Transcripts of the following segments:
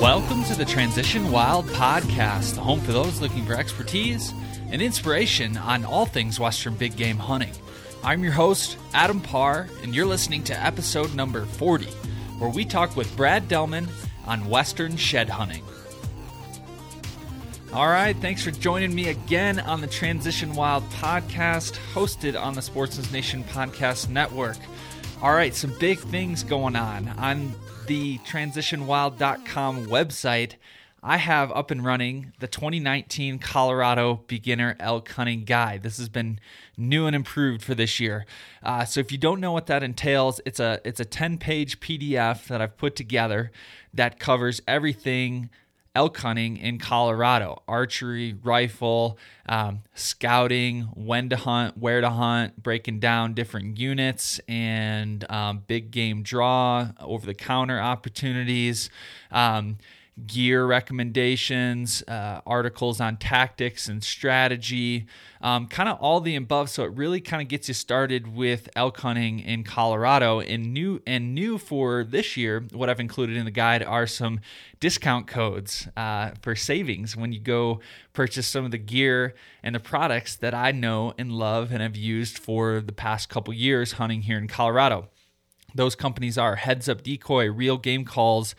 Welcome to the Transition Wild Podcast, the home for those looking for expertise and inspiration on all things Western big game hunting. I'm your host, Adam Parr, and you're listening to episode number 40, where we talk with Brad Delman on Western shed hunting. All right, thanks for joining me again on the Transition Wild podcast, hosted on the Sportsman's Nation Podcast Network. All right, some big things going on. On the transitionwild.com website, I have up and running the 2019 Colorado Beginner Elk Hunting Guide. This has been new and improved for this year. Uh, so if you don't know what that entails, it's a it's a 10 page PDF that I've put together that covers everything elk hunting in Colorado archery, rifle, um, scouting, when to hunt, where to hunt, breaking down different units and um, big game draw, over the counter opportunities. Um, gear recommendations, uh, articles on tactics and strategy, um, kind of all the above. So it really kind of gets you started with elk hunting in Colorado. And new and new for this year, what I've included in the guide are some discount codes uh, for savings when you go purchase some of the gear and the products that I know and love and have used for the past couple years hunting here in Colorado. Those companies are Heads Up Decoy, Real Game Calls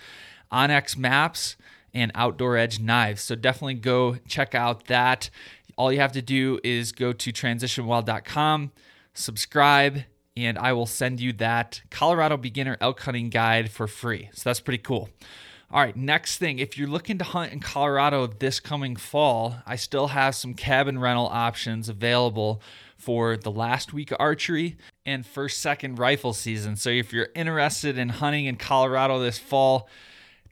onX Maps, and Outdoor Edge Knives. So definitely go check out that. All you have to do is go to transitionwild.com, subscribe, and I will send you that Colorado Beginner Elk Hunting Guide for free. So that's pretty cool. All right, next thing, if you're looking to hunt in Colorado this coming fall, I still have some cabin rental options available for the last week of archery and first second rifle season. So if you're interested in hunting in Colorado this fall,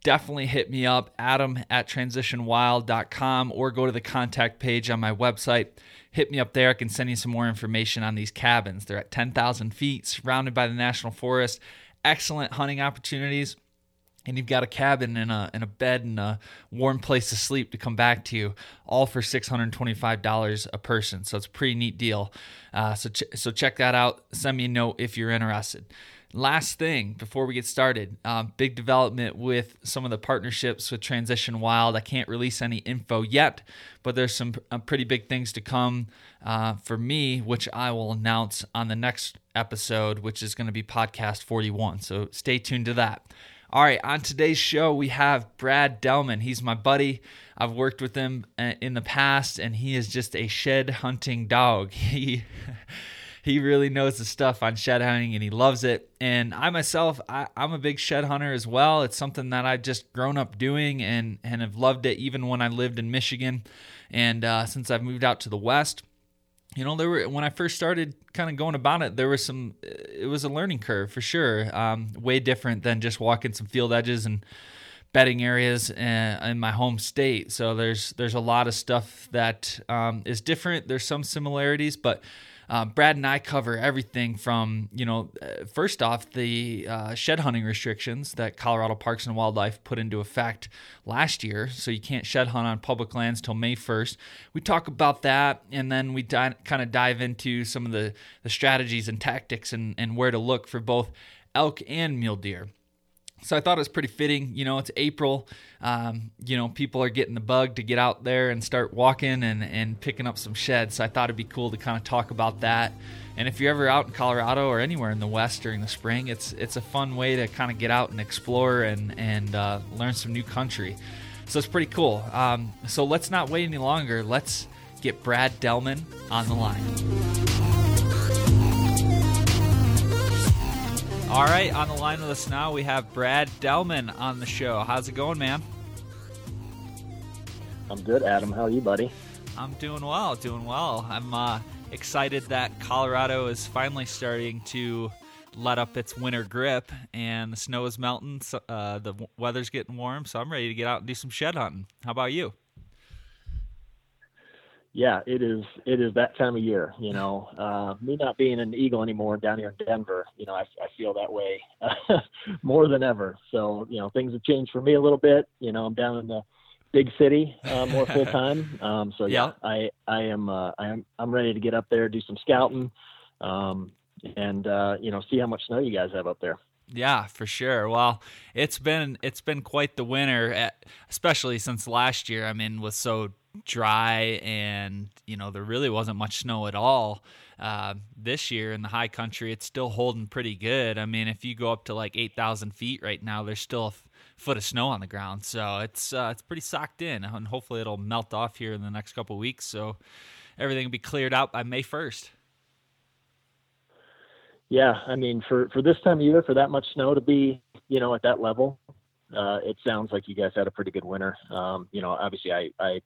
definitely hit me up, adam at transitionwild.com, or go to the contact page on my website. Hit me up there. I can send you some more information on these cabins. They're at 10,000 feet, surrounded by the national forest. Excellent hunting opportunities. And you've got a cabin and a, and a bed and a warm place to sleep to come back to you, all for $625 a person. So it's a pretty neat deal. Uh, so, ch- so check that out. Send me a note if you're interested. Last thing before we get started, um, big development with some of the partnerships with Transition Wild. I can't release any info yet, but there's some uh, pretty big things to come uh, for me, which I will announce on the next episode, which is going to be podcast 41. So stay tuned to that. All right, on today's show, we have Brad Delman. He's my buddy. I've worked with him uh, in the past, and he is just a shed hunting dog. He he really knows the stuff on shed hunting and he loves it. And I myself, I, am a big shed hunter as well. It's something that I've just grown up doing and, and have loved it even when I lived in Michigan. And uh, since I've moved out to the West, you know, there were when I first started kind of going about it, there was some, it was a learning curve for sure. Um, way different than just walking some field edges and bedding areas uh, in my home state. So there's there's a lot of stuff that um, is different. There's some similarities, but uh, Brad and I cover everything from, you know, uh, first off, the uh, shed hunting restrictions that Colorado Parks and Wildlife put into effect last year. So you can't shed hunt on public lands till May 1st. We talk about that, and then we di- kind of dive into some of the, the strategies and tactics and, and where to look for both elk and mule deer. So I thought it was pretty fitting. You know, it's April. Um, you know, people are getting the bug to get out there and start walking and, and picking up some sheds. So I thought it'd be cool to kind of talk about that. And if you're ever out in Colorado or anywhere in the West during the spring, it's it's a fun way to kind of get out and explore and and uh, learn some new country. So it's pretty cool. Um, so let's not wait any longer. Let's get Brad Delman on the line. All right, on the line with us now, we have Brad Delman on the show. How's it going, man? I'm good, Adam. How are you, buddy? I'm doing well, doing well. I'm uh, excited that Colorado is finally starting to let up its winter grip, and the snow is melting. So, uh, the weather's getting warm, so I'm ready to get out and do some shed hunting. How about you? Yeah, it is. It is that time of year. You know, uh, me not being an Eagle anymore down here in Denver, you know, I, I feel that way more than ever. So, you know, things have changed for me a little bit. You know, I'm down in the big city uh, more full time. Um, so yeah, yeah, I I am uh, I am I'm ready to get up there, do some scouting, um, and uh, you know, see how much snow you guys have up there. Yeah, for sure. Well, it's been it's been quite the winter, especially since last year. I mean, was so dry and you know there really wasn't much snow at all uh, this year in the high country. It's still holding pretty good. I mean if you go up to like 8000 feet right now there's still a foot of snow on the ground. So it's uh, it's pretty socked in and hopefully it'll melt off here in the next couple weeks. So everything will be cleared out by may 1st yeah i mean for for this time of year for that much snow to be you know at that level uh, it sounds like you guys had a pretty good winter um, you know obviously i i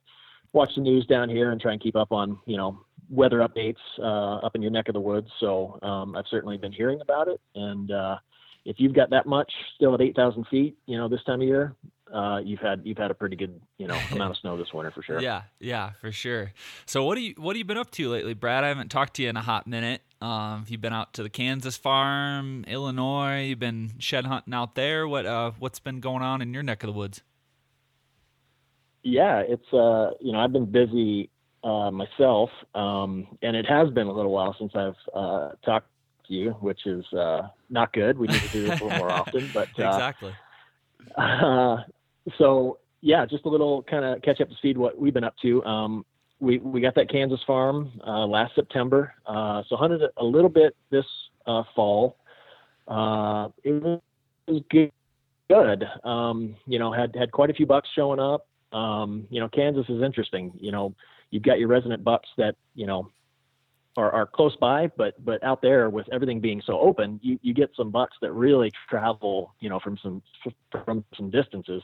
watch the news down here and try and keep up on you know weather updates uh, up in your neck of the woods. So um, I've certainly been hearing about it, and uh, if you've got that much still at 8,000 feet, you know this time of year, uh, you've had you've had a pretty good you know amount of snow this winter for sure. Yeah, yeah, for sure. So what do you what have you been up to lately, Brad? I haven't talked to you in a hot minute. Um, have been out to the Kansas farm, Illinois? You've been shed hunting out there. What uh, what's been going on in your neck of the woods? yeah, it's uh, you know, I've been busy uh, myself, um, and it has been a little while since I've uh, talked to you, which is uh, not good. We need to do this a little more often, but uh, exactly. Uh, so yeah, just a little kind of catch up to speed what we've been up to. Um, we we got that Kansas farm uh, last September, uh, so hunted a little bit this uh, fall. Uh, it was good. Good. Um, you know, had had quite a few bucks showing up. Um, you know, Kansas is interesting. You know, you've got your resident bucks that you know are, are close by, but but out there with everything being so open, you, you get some bucks that really travel, you know, from some from some distances.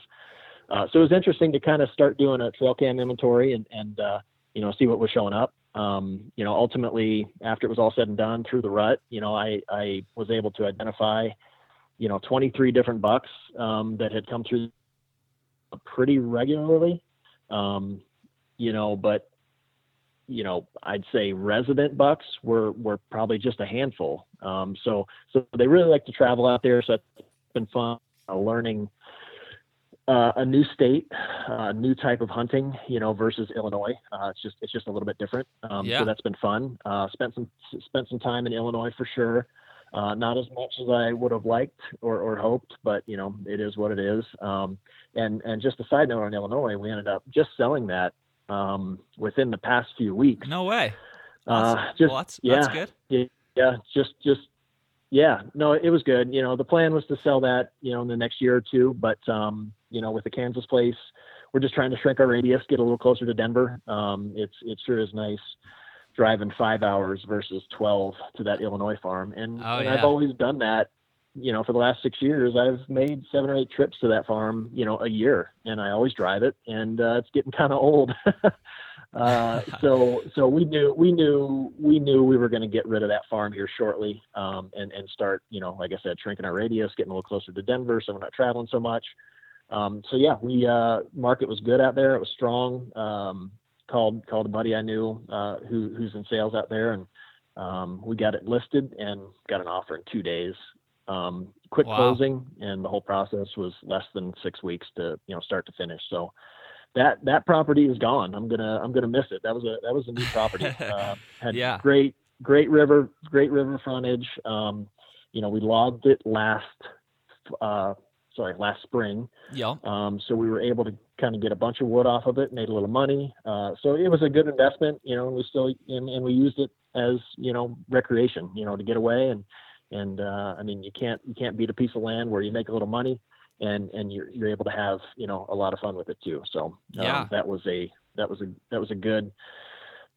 Uh, so it was interesting to kind of start doing a trail cam inventory and and uh, you know see what was showing up. Um, you know, ultimately after it was all said and done through the rut, you know, I I was able to identify, you know, 23 different bucks um, that had come through pretty regularly. Um, you know, but you know, I'd say resident bucks were were probably just a handful. Um, so so they really like to travel out there. So it's been fun uh, learning uh, a new state, a uh, new type of hunting, you know, versus Illinois. Uh, it's just it's just a little bit different. Um, yeah. So that's been fun. Uh, spent some spent some time in Illinois for sure. Uh, not as much as I would have liked or, or hoped, but you know it is what it is. Um, and and just a side note on Illinois, we ended up just selling that um, within the past few weeks. No way. Uh, just well, that's, yeah, that's good. Yeah, yeah, just just yeah, no, it was good. You know, the plan was to sell that you know in the next year or two, but um, you know with the Kansas place, we're just trying to shrink our radius, get a little closer to Denver. Um, it's it sure is nice driving five hours versus 12 to that Illinois farm. And, oh, and yeah. I've always done that, you know, for the last six years, I've made seven or eight trips to that farm, you know, a year and I always drive it and uh, it's getting kind of old. uh, so, so we knew, we knew, we knew we were going to get rid of that farm here shortly um, and, and start, you know, like I said, shrinking our radius, getting a little closer to Denver. So we're not traveling so much. Um, so yeah, we, uh, market was good out there. It was strong. Um, called called a buddy I knew uh, who who's in sales out there, and um, we got it listed and got an offer in two days. Um, quick wow. closing, and the whole process was less than six weeks to you know start to finish. So that that property is gone. I'm gonna I'm gonna miss it. That was a that was a new property. Uh, had yeah. great great river great river frontage. Um, you know we logged it last uh, sorry last spring. Yeah. Um, so we were able to kind of get a bunch of wood off of it, made a little money. Uh, so it was a good investment, you know, and we still, and, and we used it as, you know, recreation, you know, to get away. And, and, uh, I mean, you can't, you can't beat a piece of land where you make a little money and, and you're, you're able to have, you know, a lot of fun with it too. So, um, yeah. that was a, that was a, that was a good,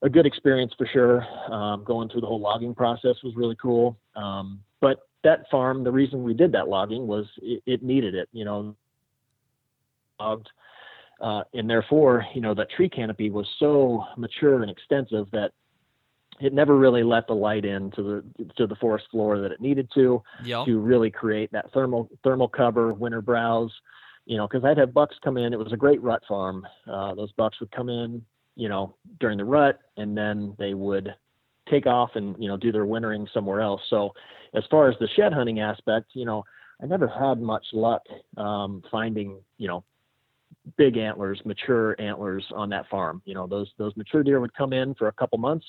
a good experience for sure. Um, going through the whole logging process was really cool. Um, but that farm, the reason we did that logging was it, it needed it, you know, logged uh, and therefore, you know, that tree canopy was so mature and extensive that it never really let the light in to the to the forest floor that it needed to yep. to really create that thermal thermal cover, winter browse. You know, because I'd have bucks come in. It was a great rut farm. Uh, those bucks would come in, you know, during the rut, and then they would take off and you know do their wintering somewhere else. So, as far as the shed hunting aspect, you know, I never had much luck um, finding you know big antlers, mature antlers on that farm. You know, those those mature deer would come in for a couple months.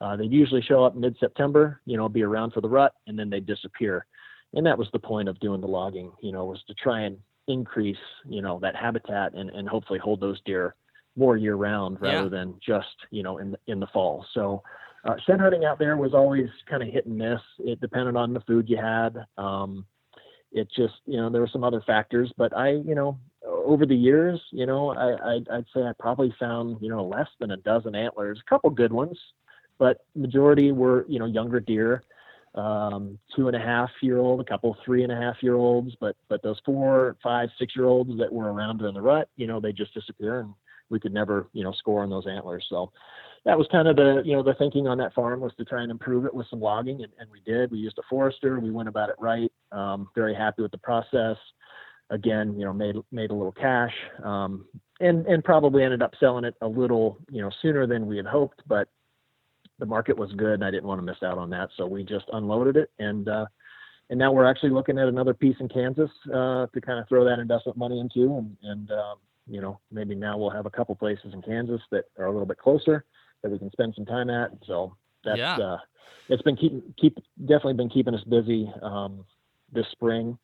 Uh, they'd usually show up mid-September, you know, be around for the rut, and then they'd disappear. And that was the point of doing the logging, you know, was to try and increase, you know, that habitat and, and hopefully hold those deer more year round rather yeah. than just, you know, in the, in the fall. So, uh, shed hunting out there was always kind of hit and miss. It depended on the food you had. Um, it just, you know, there were some other factors, but I, you know, over the years, you know, I, I'd, I'd say I probably found, you know, less than a dozen antlers, a couple good ones, but majority were, you know, younger deer, um, two and a half year old, a couple three and a half year olds, but, but those four, five, six year olds that were around in the rut, you know, they just disappear and we could never, you know, score on those antlers. So, that was kind of the you know the thinking on that farm was to try and improve it with some logging and, and we did. We used a forester. We went about it right. Um, very happy with the process. Again you know made made a little cash um, and and probably ended up selling it a little you know sooner than we had hoped but the market was good and I didn't want to miss out on that so we just unloaded it and uh, and now we're actually looking at another piece in Kansas uh, to kind of throw that investment money into and and um, you know maybe now we'll have a couple places in Kansas that are a little bit closer that we can spend some time at. So that's yeah. uh, it's been keep keep definitely been keeping us busy um, this spring.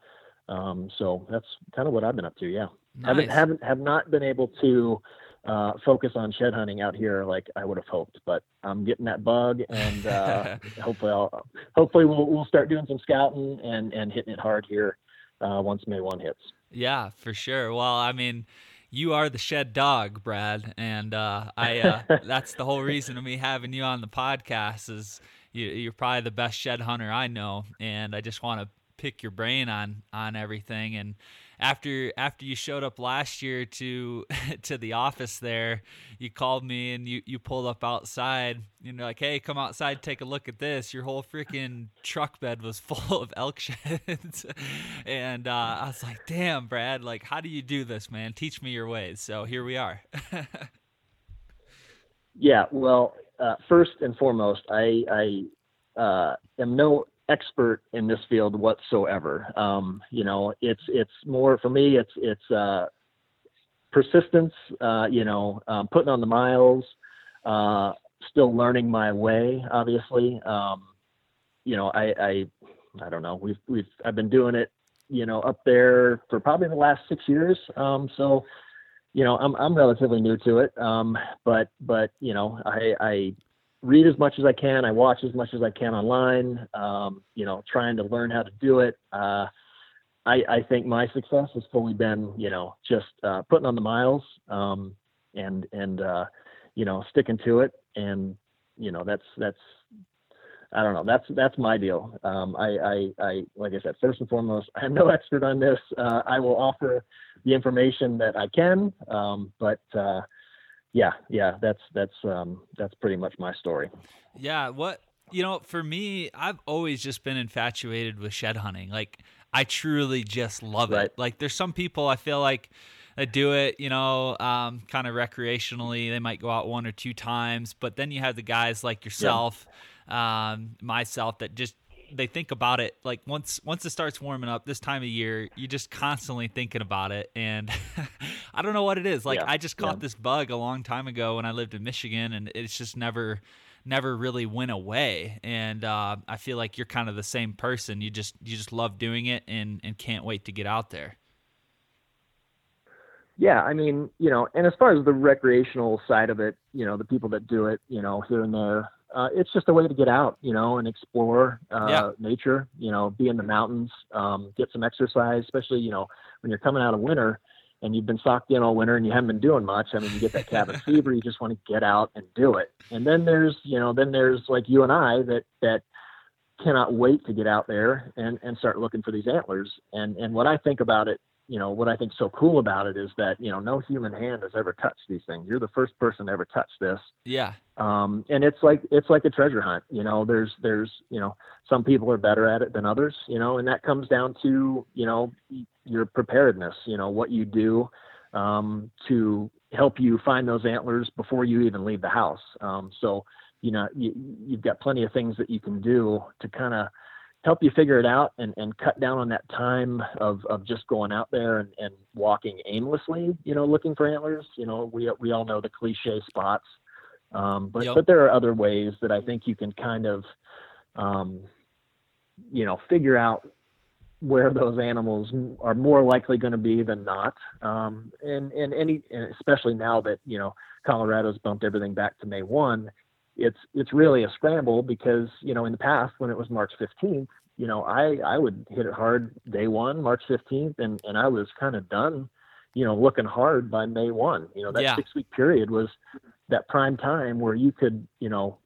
Um, so that's kind of what I've been up to. Yeah, nice. haven't haven't have not been able to uh, focus on shed hunting out here like I would have hoped, but I'm getting that bug, and uh, hopefully I'll hopefully we'll we'll start doing some scouting and and hitting it hard here uh, once May one hits. Yeah, for sure. Well, I mean you are the shed dog, Brad, and uh, I uh, that's the whole reason of me having you on the podcast is you, you're probably the best shed hunter I know, and I just want to pick your brain on on everything and after after you showed up last year to to the office there, you called me and you you pulled up outside. And you're like, "Hey, come outside, take a look at this." Your whole freaking truck bed was full of elk sheds, and uh, I was like, "Damn, Brad! Like, how do you do this, man? Teach me your ways." So here we are. yeah, well, uh, first and foremost, I I uh, am no expert in this field whatsoever. Um, you know, it's it's more for me. It's it's uh, persistence. Uh, you know, um, putting on the miles. Uh, still learning my way. Obviously, um, you know, I, I I don't know. We've we've I've been doing it. You know, up there for probably the last six years. Um, so you know, I'm I'm relatively new to it. Um, but but you know, I I read as much as I can. I watch as much as I can online. Um, you know, trying to learn how to do it. Uh, I, I think my success has fully been, you know, just uh, putting on the miles um, and and uh, you know sticking to it. And you know, that's that's I don't know. That's that's my deal. Um, I, I, I, like I said, first and foremost, I'm no expert on this. Uh, I will offer the information that I can, um, but uh, yeah, yeah, that's that's um, that's pretty much my story. Yeah, what you know, for me, I've always just been infatuated with shed hunting. Like, I truly just love right. it. Like, there's some people I feel like that do it, you know, um, kind of recreationally. They might go out one or two times, but then you have the guys like yourself, yeah. um, myself, that just they think about it like once once it starts warming up this time of year you're just constantly thinking about it and i don't know what it is like yeah. i just caught yeah. this bug a long time ago when i lived in michigan and it's just never never really went away and uh, i feel like you're kind of the same person you just you just love doing it and and can't wait to get out there yeah i mean you know and as far as the recreational side of it you know the people that do it you know here and there uh, it's just a way to get out, you know, and explore uh, yeah. nature. You know, be in the mountains, um, get some exercise, especially you know when you're coming out of winter and you've been socked in all winter and you haven't been doing much. I mean, you get that cabin fever. You just want to get out and do it. And then there's you know then there's like you and I that that cannot wait to get out there and and start looking for these antlers. And and what I think about it you know what I think so cool about it is that you know no human hand has ever touched these things. You're the first person to ever touch this. Yeah. Um, and it's like it's like a treasure hunt. You know, there's there's you know some people are better at it than others. You know, and that comes down to you know your preparedness. You know what you do um, to help you find those antlers before you even leave the house. Um, so, you know, you, you've got plenty of things that you can do to kind of help you figure it out and, and cut down on that time of, of just going out there and, and walking aimlessly, you know, looking for antlers. You know, we, we all know the cliche spots. Um, but, yep. but there are other ways that I think you can kind of, um, you know, figure out where those animals are more likely going to be than not. Um, and, and any, and especially now that, you know, Colorado's bumped everything back to May 1, it's, it's really a scramble because, you know, in the past when it was March 15th, you know, I, I would hit it hard day one, March 15th, and, and I was kind of done, you know, looking hard by May 1. You know, that yeah. six week period was that prime time where you could, you know,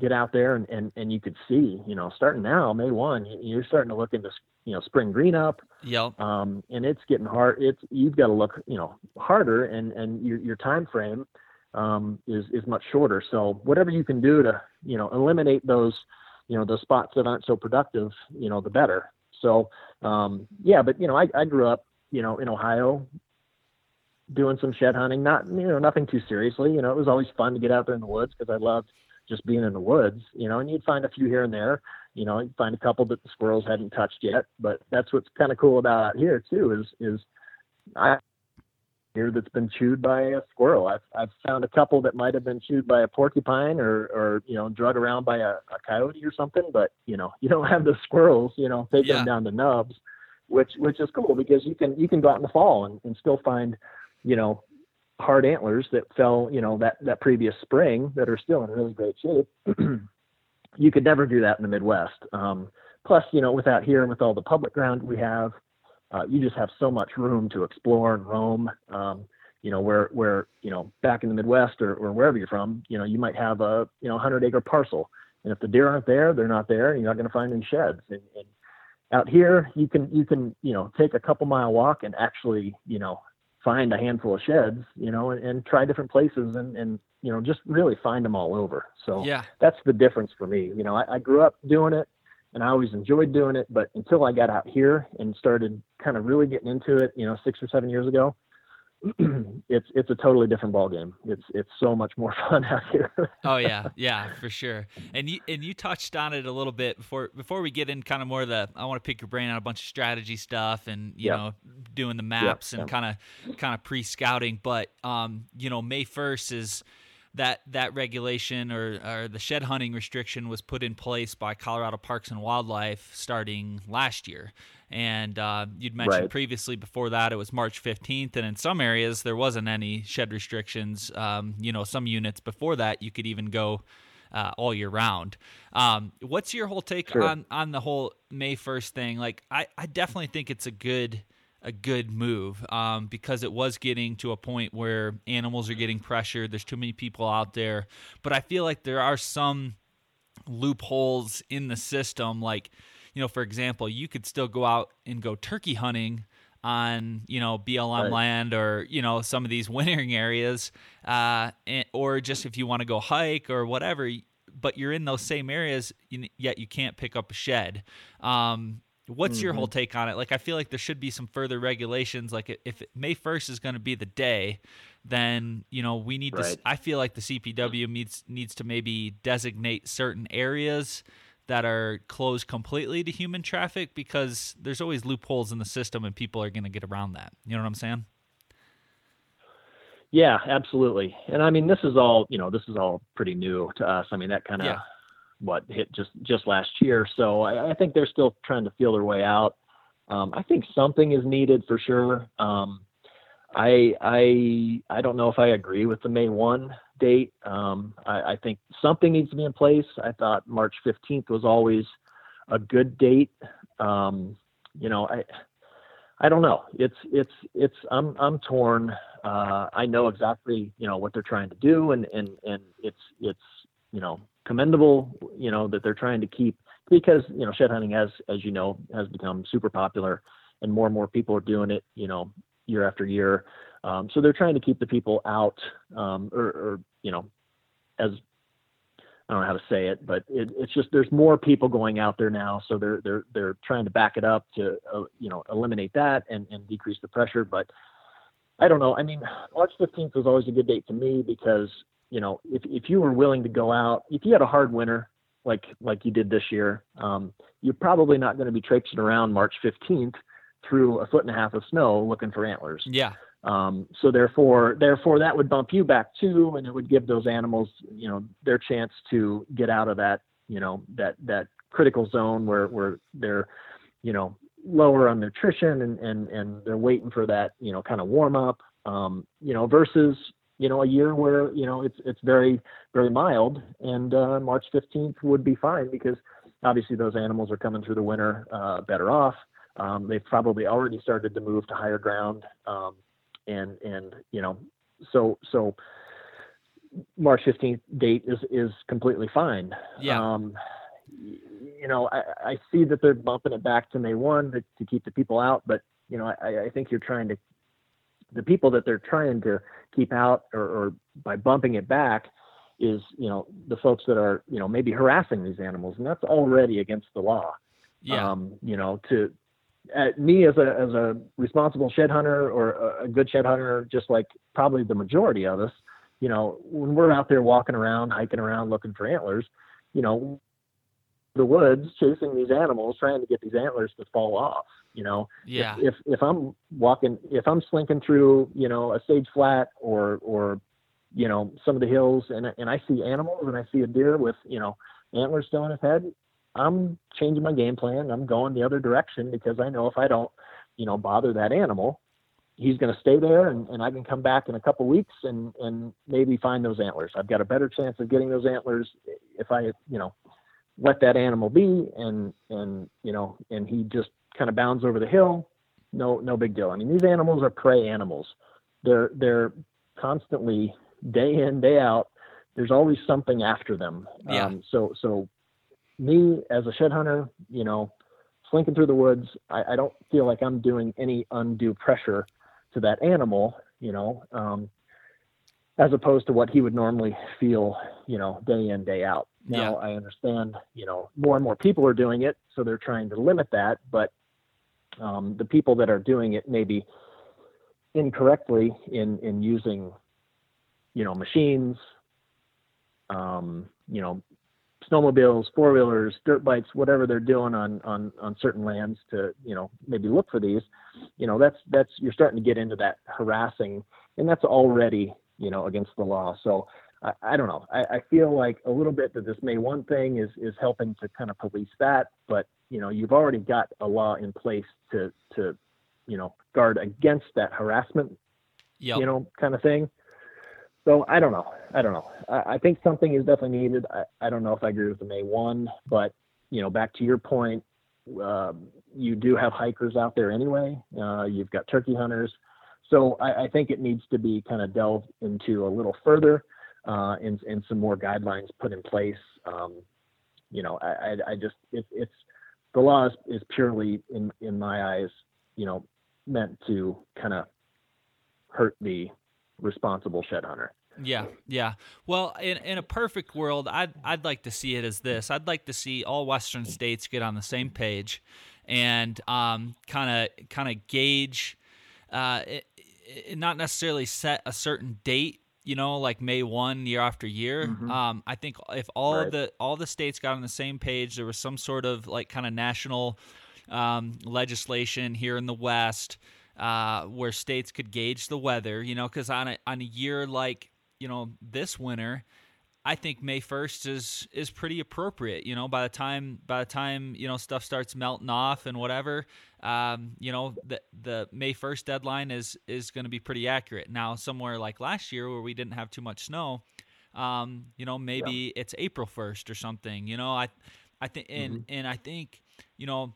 get out there and, and, and you could see, you know, starting now, May 1, you're starting to look into you know spring green up. Yep. Um, and it's getting hard. It's you've got to look you know harder, and and your your time frame um, is is much shorter. So whatever you can do to you know eliminate those you know those spots that aren't so productive, you know the better. So um, yeah, but you know I, I grew up you know in Ohio doing some shed hunting, not you know nothing too seriously. You know it was always fun to get out there in the woods because I loved just being in the woods. You know, and you'd find a few here and there you know, you find a couple that the squirrels hadn't touched yet. But that's what's kind of cool about out here too is is I here that's been chewed by a squirrel. I've I've found a couple that might have been chewed by a porcupine or or you know drug around by a, a coyote or something. But you know you don't have the squirrels you know taking yeah. them down the nubs, which which is cool because you can you can go out in the fall and, and still find you know hard antlers that fell you know that that previous spring that are still in really great shape. you could never do that in the Midwest. Um, plus, you know, without here and with all the public ground we have, uh, you just have so much room to explore and roam. Um, you know, where where you know back in the Midwest or, or wherever you're from, you know, you might have a you know 100 acre parcel, and if the deer aren't there, they're not there, and you're not going to find any sheds. And, and out here, you can you can you know take a couple mile walk and actually you know find a handful of sheds, you know, and, and try different places and, and you know, just really find them all over. So yeah, that's the difference for me. You know, I, I grew up doing it and I always enjoyed doing it, but until I got out here and started kind of really getting into it, you know, six or seven years ago, it's it's a totally different ball game. It's it's so much more fun out here. oh yeah, yeah, for sure. And you and you touched on it a little bit before before we get in kind of more of the I want to pick your brain on a bunch of strategy stuff and you know doing the maps and kind of kind of pre scouting. But um, you know, May first is that that regulation or, or the shed hunting restriction was put in place by Colorado Parks and Wildlife starting last year. And uh, you'd mentioned right. previously before that it was March 15th, and in some areas there wasn't any shed restrictions. Um, you know, some units before that you could even go uh, all year round. Um, what's your whole take sure. on on the whole May 1st thing? Like, I I definitely think it's a good a good move um, because it was getting to a point where animals are getting pressured. There's too many people out there, but I feel like there are some loopholes in the system. Like, you know, for example, you could still go out and go turkey hunting on you know BLM right. land or you know some of these wintering areas, uh, and, or just if you want to go hike or whatever. But you're in those same areas, yet you can't pick up a shed. Um, What's mm-hmm. your whole mm-hmm. take on it? Like, I feel like there should be some further regulations. Like, if May 1st is going to be the day, then, you know, we need right. to, I feel like the CPW needs, needs to maybe designate certain areas that are closed completely to human traffic because there's always loopholes in the system and people are going to get around that. You know what I'm saying? Yeah, absolutely. And I mean, this is all, you know, this is all pretty new to us. I mean, that kind of, yeah what hit just just last year. So I, I think they're still trying to feel their way out. Um, I think something is needed for sure. Um, I I I don't know if I agree with the May one date. Um, I, I, think something needs to be in place. I thought March fifteenth was always a good date. Um, you know, I I don't know. It's it's it's I'm I'm torn. Uh, I know exactly you know what they're trying to do, and and and it's it's you know commendable, you know, that they're trying to keep because, you know, shed hunting as as you know, has become super popular and more and more people are doing it, you know, year after year. Um, so they're trying to keep the people out, um, or, or, you know, as I don't know how to say it, but it, it's just there's more people going out there now, so they're they're they're trying to back it up to uh, you know eliminate that and and decrease the pressure. But I don't know. I mean, March 15th was always a good date to me because you know if if you were willing to go out, if you had a hard winter like like you did this year, um, you're probably not going to be traipsing around March 15th through a foot and a half of snow looking for antlers. Yeah. Um, so therefore, therefore that would bump you back too, and it would give those animals, you know, their chance to get out of that, you know, that that critical zone where where they're, you know, lower on nutrition and and and they're waiting for that, you know, kind of warm up. Um, you know, versus you know a year where you know it's it's very very mild, and uh, March 15th would be fine because obviously those animals are coming through the winter uh, better off. Um, they've probably already started to move to higher ground. Um, and and you know so so March 15th date is is completely fine. Yeah. Um, you know, I, I see that they're bumping it back to May 1 to, to keep the people out, but you know, I, I think you're trying to the people that they're trying to keep out or, or by bumping it back is you know the folks that are you know maybe harassing these animals and that's already against the law yeah. um, you know to Uh, me as a as a responsible shed hunter or a, good shed hunter, just like probably the majority of us, you know, when we're out there walking around, hiking around, looking for antlers, you know, the woods chasing these animals, trying to get these antlers to fall off. You know, yeah. If if, if I'm walking, if I'm slinking through, you know, a sage flat or or you know some of the hills, and and I see animals and I see a deer with you know antlers still in his head, I'm changing my game plan. I'm going the other direction because I know if I don't, you know, bother that animal, he's going to stay there and, and I can come back in a couple weeks and, and maybe find those antlers. I've got a better chance of getting those antlers if I, you know, let that animal be and, and, you know, and he just kind of bounds over the hill. No, no big deal. I mean, these animals are prey animals. They're, they're constantly day in, day out. There's always something after them. Yeah. Um, so, so me as a shed hunter, you know, slinking through the woods, I, I don't feel like I'm doing any undue pressure to that animal, you know, um, as opposed to what he would normally feel, you know, day in, day out. Now yeah. I understand, you know, more and more people are doing it, so they're trying to limit that, but um, the people that are doing it maybe incorrectly in in using, you know, machines, um, you know, snowmobiles, four wheelers, dirt bikes, whatever they're doing on on on certain lands to you know maybe look for these, you know that's that's you're starting to get into that harassing, and that's already you know against the law. So I, I don't know. I, I feel like a little bit that this May one thing is is helping to kind of police that, but you know you've already got a law in place to to you know guard against that harassment, yep. you know kind of thing. So I don't know. I don't know. I, I think something is definitely needed. I, I don't know if I agree with the May one, but you know, back to your point, uh, you do have hikers out there anyway. Uh, you've got turkey hunters, so I, I, think it needs to be kind of delved into a little further, uh, and, and some more guidelines put in place. Um, you know, I, I, I just it, it's the law is, is purely in in my eyes, you know, meant to kind of hurt the responsible shed hunter. Yeah, yeah. Well, in in a perfect world, I'd I'd like to see it as this. I'd like to see all Western states get on the same page, and um, kind of kind of gauge, uh, it, it not necessarily set a certain date. You know, like May one year after year. Mm-hmm. Um, I think if all right. the all the states got on the same page, there was some sort of like kind of national um, legislation here in the West uh, where states could gauge the weather. You know, because on a on a year like you know this winter, I think May first is is pretty appropriate. You know, by the time by the time you know stuff starts melting off and whatever, um, you know the the May first deadline is is going to be pretty accurate. Now, somewhere like last year where we didn't have too much snow, um, you know maybe yeah. it's April first or something. You know, I I think and mm-hmm. and I think you know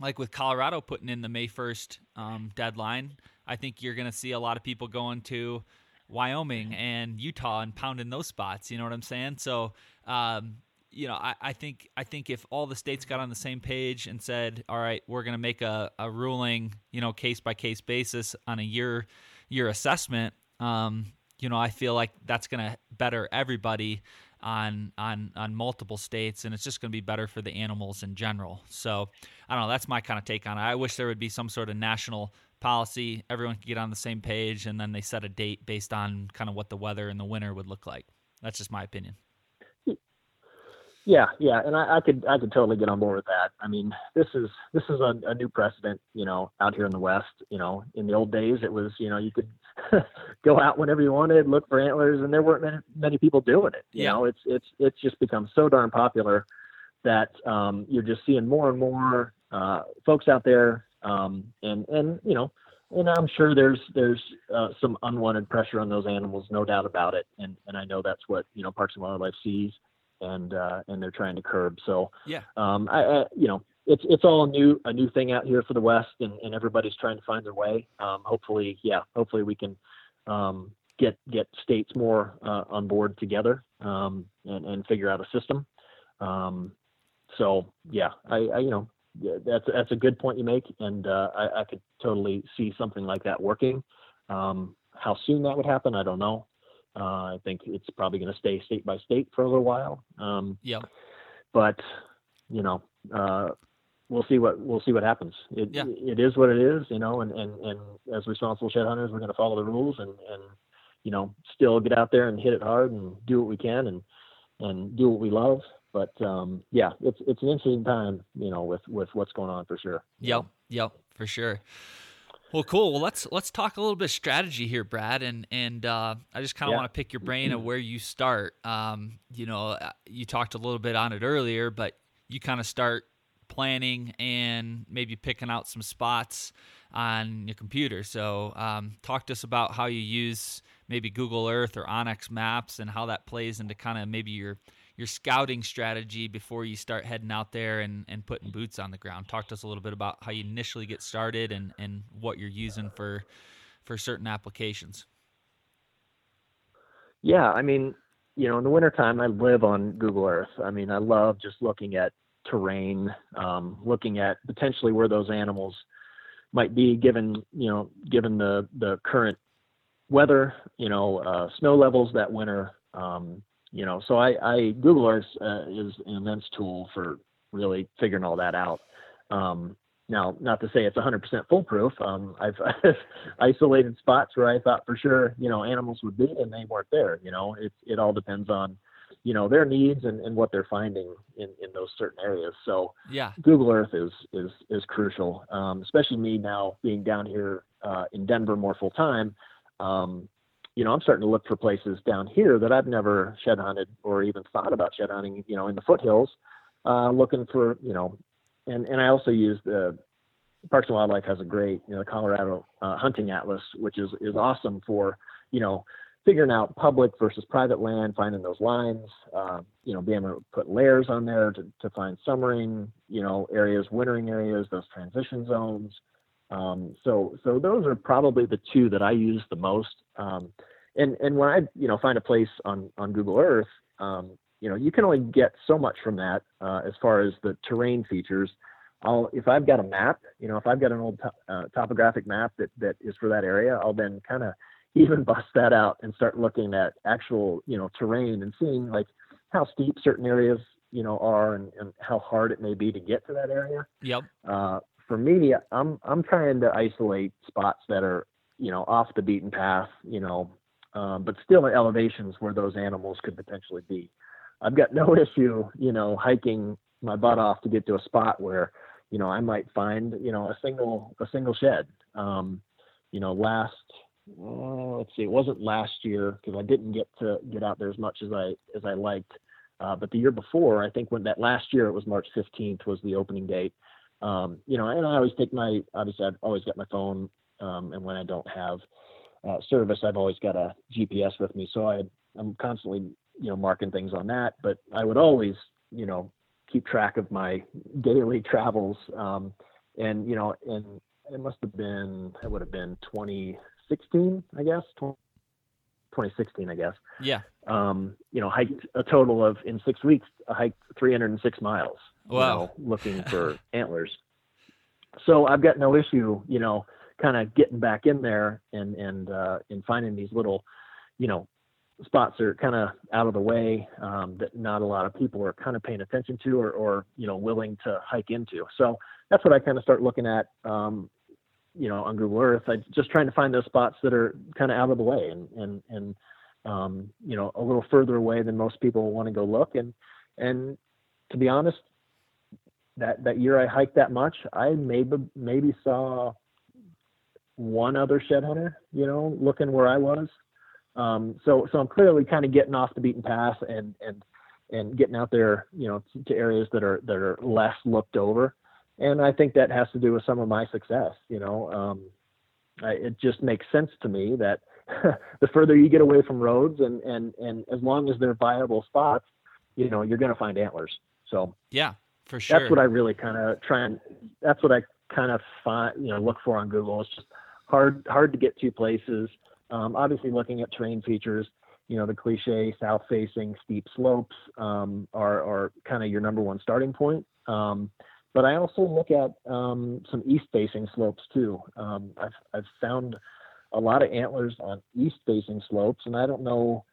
like with Colorado putting in the May 1st um, deadline, I think you're going to see a lot of people going to Wyoming and Utah and pounding those spots. You know what I'm saying? So, um, you know, I, I, think I think if all the states got on the same page and said, "All right, we're going to make a, a ruling, you know, case by case basis on a year year assessment," um, you know, I feel like that's going to better everybody on on on multiple states and it's just going to be better for the animals in general. So, I don't know, that's my kind of take on it. I wish there would be some sort of national policy, everyone could get on the same page and then they set a date based on kind of what the weather in the winter would look like. That's just my opinion. Yeah, yeah, and I, I, could I could totally get on board with that. I mean, this is this is a, a, new precedent, you know, out here in the West. You know, in the old days, it was you know you could go out whenever you wanted, look for antlers, and there weren't many, many people doing it. You yeah. know, it's it's it's just become so darn popular that um, you're just seeing more and more uh, folks out there, um, and and you know, and I'm sure there's there's uh, some unwanted pressure on those animals, no doubt about it. And and I know that's what you know Parks and Wildlife sees and uh, and they're trying to curb. So yeah, um, I, I, you know it's it's all a new a new thing out here for the West, and, and everybody's trying to find their way. Um, hopefully, yeah, hopefully we can um, get get states more uh, on board together um, and and figure out a system. Um, so yeah, I, I, you know that's that's a good point you make, and uh, I, I could totally see something like that working. Um, how soon that would happen, I don't know. Uh, I think it's probably going to stay state by state for a little while. Um, yeah. But you know, uh, we'll see what we'll see what happens. It yeah. it is what it is, you know. And and and as responsible shed hunters, we're going to follow the rules and and you know still get out there and hit it hard and do what we can and and do what we love. But um, yeah, it's it's an interesting time, you know, with with what's going on for sure. Yep, yep, for sure. Well, cool. Well, let's let's talk a little bit of strategy here, Brad, and and uh, I just kind of yeah. want to pick your brain of where you start. Um, you know, uh, you talked a little bit on it earlier, but you kind of start planning and maybe picking out some spots on your computer. So, um, talk to us about how you use maybe Google Earth or onX Maps and how that plays into kind of maybe your your scouting strategy before you start heading out there and, and putting boots on the ground. Talk to us a little bit about how you initially get started and, and what you're using for for certain applications. Yeah, I mean, you know, in the wintertime, I live on Google Earth. I mean, I love just looking at terrain, um, looking at potentially where those animals might be given, you know, given the, the current weather, you know, uh, snow levels that winter, um, you know, so I, I Google Earth uh, is an immense tool for really figuring all that out. Um, now, not to say it's 100% foolproof. Um, I've, I've, isolated spots where I thought for sure, you know, animals would be, and they weren't there. You know, it it all depends on, you know, their needs and, and what they're finding in, in those certain areas. So, yeah, Google Earth is is is crucial, um, especially me now being down here uh, in Denver more full time. Um, you know, I'm starting to look for places down here that I've never shed hunted or even thought about shed hunting, you know, in the foothills, uh, looking for, you know, and, and I also use the Parks and Wildlife has a great, you know, Colorado uh, Hunting Atlas, which is, is awesome for, you know, figuring out public versus private land, finding those lines, uh, you know, being able to put layers on there to, to find summering, you know, areas, wintering areas, those transition zones, um, so so those are probably the two that I use the most. Um, and and when I you know find a place on on Google Earth, um, you know you can only get so much from that uh, as far as the terrain features. I'll if I've got a map, you know, if I've got an old to, uh, topographic map that that is for that area, I'll then kind of even bust that out and start looking at actual you know terrain and seeing like how steep certain areas you know are and, and how hard it may be to get to that area. Yep. Uh, for me, I'm I'm trying to isolate spots that are you know off the beaten path, you know, um, but still at elevations where those animals could potentially be. I've got no issue, you know, hiking my butt off to get to a spot where, you know, I might find, you know, a single a single shed. Um, you know, last uh, let's see, it wasn't last year because I didn't get to get out there as much as I as I liked. Uh, but the year before, I think when that last year it was March 15th was the opening date. Um, you know, and I always take my, obviously I've always got my phone. Um, and when I don't have uh, service, I've always got a GPS with me. So I, I'm constantly, you know, marking things on that, but I would always, you know, keep track of my daily travels. Um, and, you know, and it must have been, it would have been 2016, I guess, 2016, I guess. Yeah. Um, you know, hiked a total of in six weeks, I hiked 306 miles. Wow. You know, looking for antlers. So I've got no issue, you know, kind of getting back in there and and uh, and finding these little, you know, spots are kind of out of the way um, that not a lot of people are kind of paying attention to or, or you know willing to hike into. So that's what I kind of start looking at. Um, you know, on Google Earth, I'm just trying to find those spots that are kind of out of the way and and and um, you know a little further away than most people want to go look. And and to be honest, that that year I hiked that much, I maybe maybe saw one other shed hunter, you know, looking where I was. Um, so so I'm clearly kind of getting off the beaten path and and and getting out there, you know, to areas that are that are less looked over. And I think that has to do with some of my success. You know, um, I, it just makes sense to me that the further you get away from roads and and and as long as they're viable spots, you know, you're going to find antlers. So yeah, for sure. That's what I really kind of try and that's what I kind of find, you know, look for on Google. It's just hard hard to get to places. Um, obviously, looking at terrain features, you know, the cliche south facing steep slopes um, are, are kind of your number one starting point. Um, but I also look at um, some east facing slopes too. Um, I've, I've found a lot of antlers on east facing slopes, and I don't know.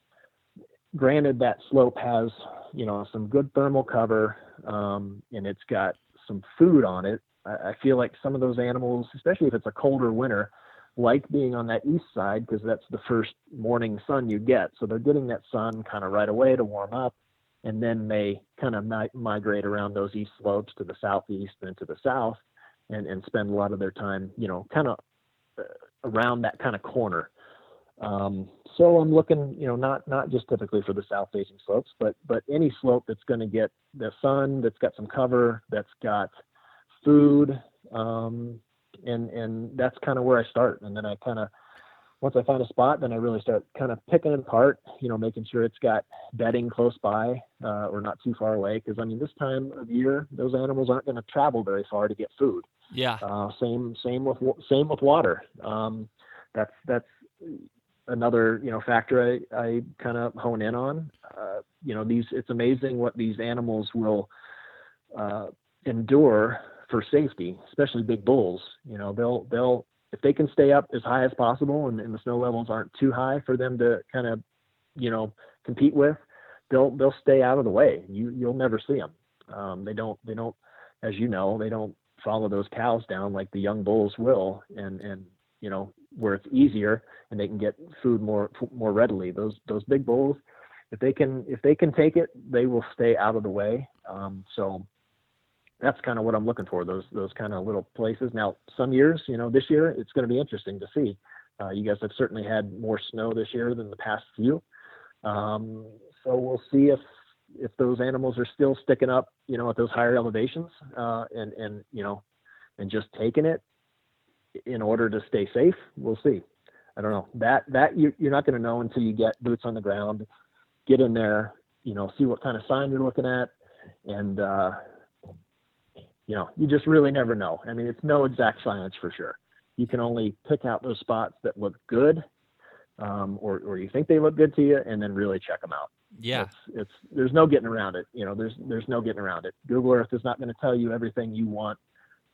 Granted, that slope has, you know, some good thermal cover, um, and it's got some food on it. I, I feel like some of those animals, especially if it's a colder winter, like being on that east side because that's the first morning sun you get. So they're getting that sun kind of right away to warm up, and then they kind of mi- migrate around those east slopes to the southeast and to the south, and and spend a lot of their time, you know, kind of uh, around that kind of corner. Um, so I'm looking, you know, not not just typically for the south facing slopes, but but any slope that's going to get the sun, that's got some cover, that's got food, um, and and that's kind of where I start. And then I kind of once I find a spot, then I really start kind of picking it apart. You know, making sure it's got bedding close by uh, or not too far away. Because I mean, this time of year, those animals aren't going to travel very far to get food. Yeah. Uh, same same with same with water. Um, that's that's another you know factor I, I kind of hone in on. Uh, you know, these it's amazing what these animals will uh, endure for safety, especially big bulls. You know, they'll they'll if they can stay up as high as possible and, and the snow levels aren't too high for them to kind of, you know, compete with, they'll they'll stay out of the way. You you'll never see them. Um, they don't they don't, as you know, they don't follow those cows down like the young bulls will, and and you know where it's easier and they can get food more more readily. Those those big bulls, if they can if they can take it, they will stay out of the way. Um, so that's kind of what I'm looking for. Those those kind of little places. Now, some years, you know, this year it's going to be interesting to see. Uh, you guys have certainly had more snow this year than the past few, um, so we'll see if if those animals are still sticking up, you know, at those higher elevations, uh, and and you know, and just taking it in order to stay safe. We'll see. I don't know that that you, you're not going to know until you get boots on the ground, get in there, you know, see what kind of sign you're looking at, and uh, you know, you just really never know. I mean, it's no exact science for sure. You can only pick out those spots that look good, um, or or you think they look good to you, and then really check them out. Yeah, it's, it's there's no getting around it. You know, there's there's no getting around it. Google Earth is not going to tell you everything you want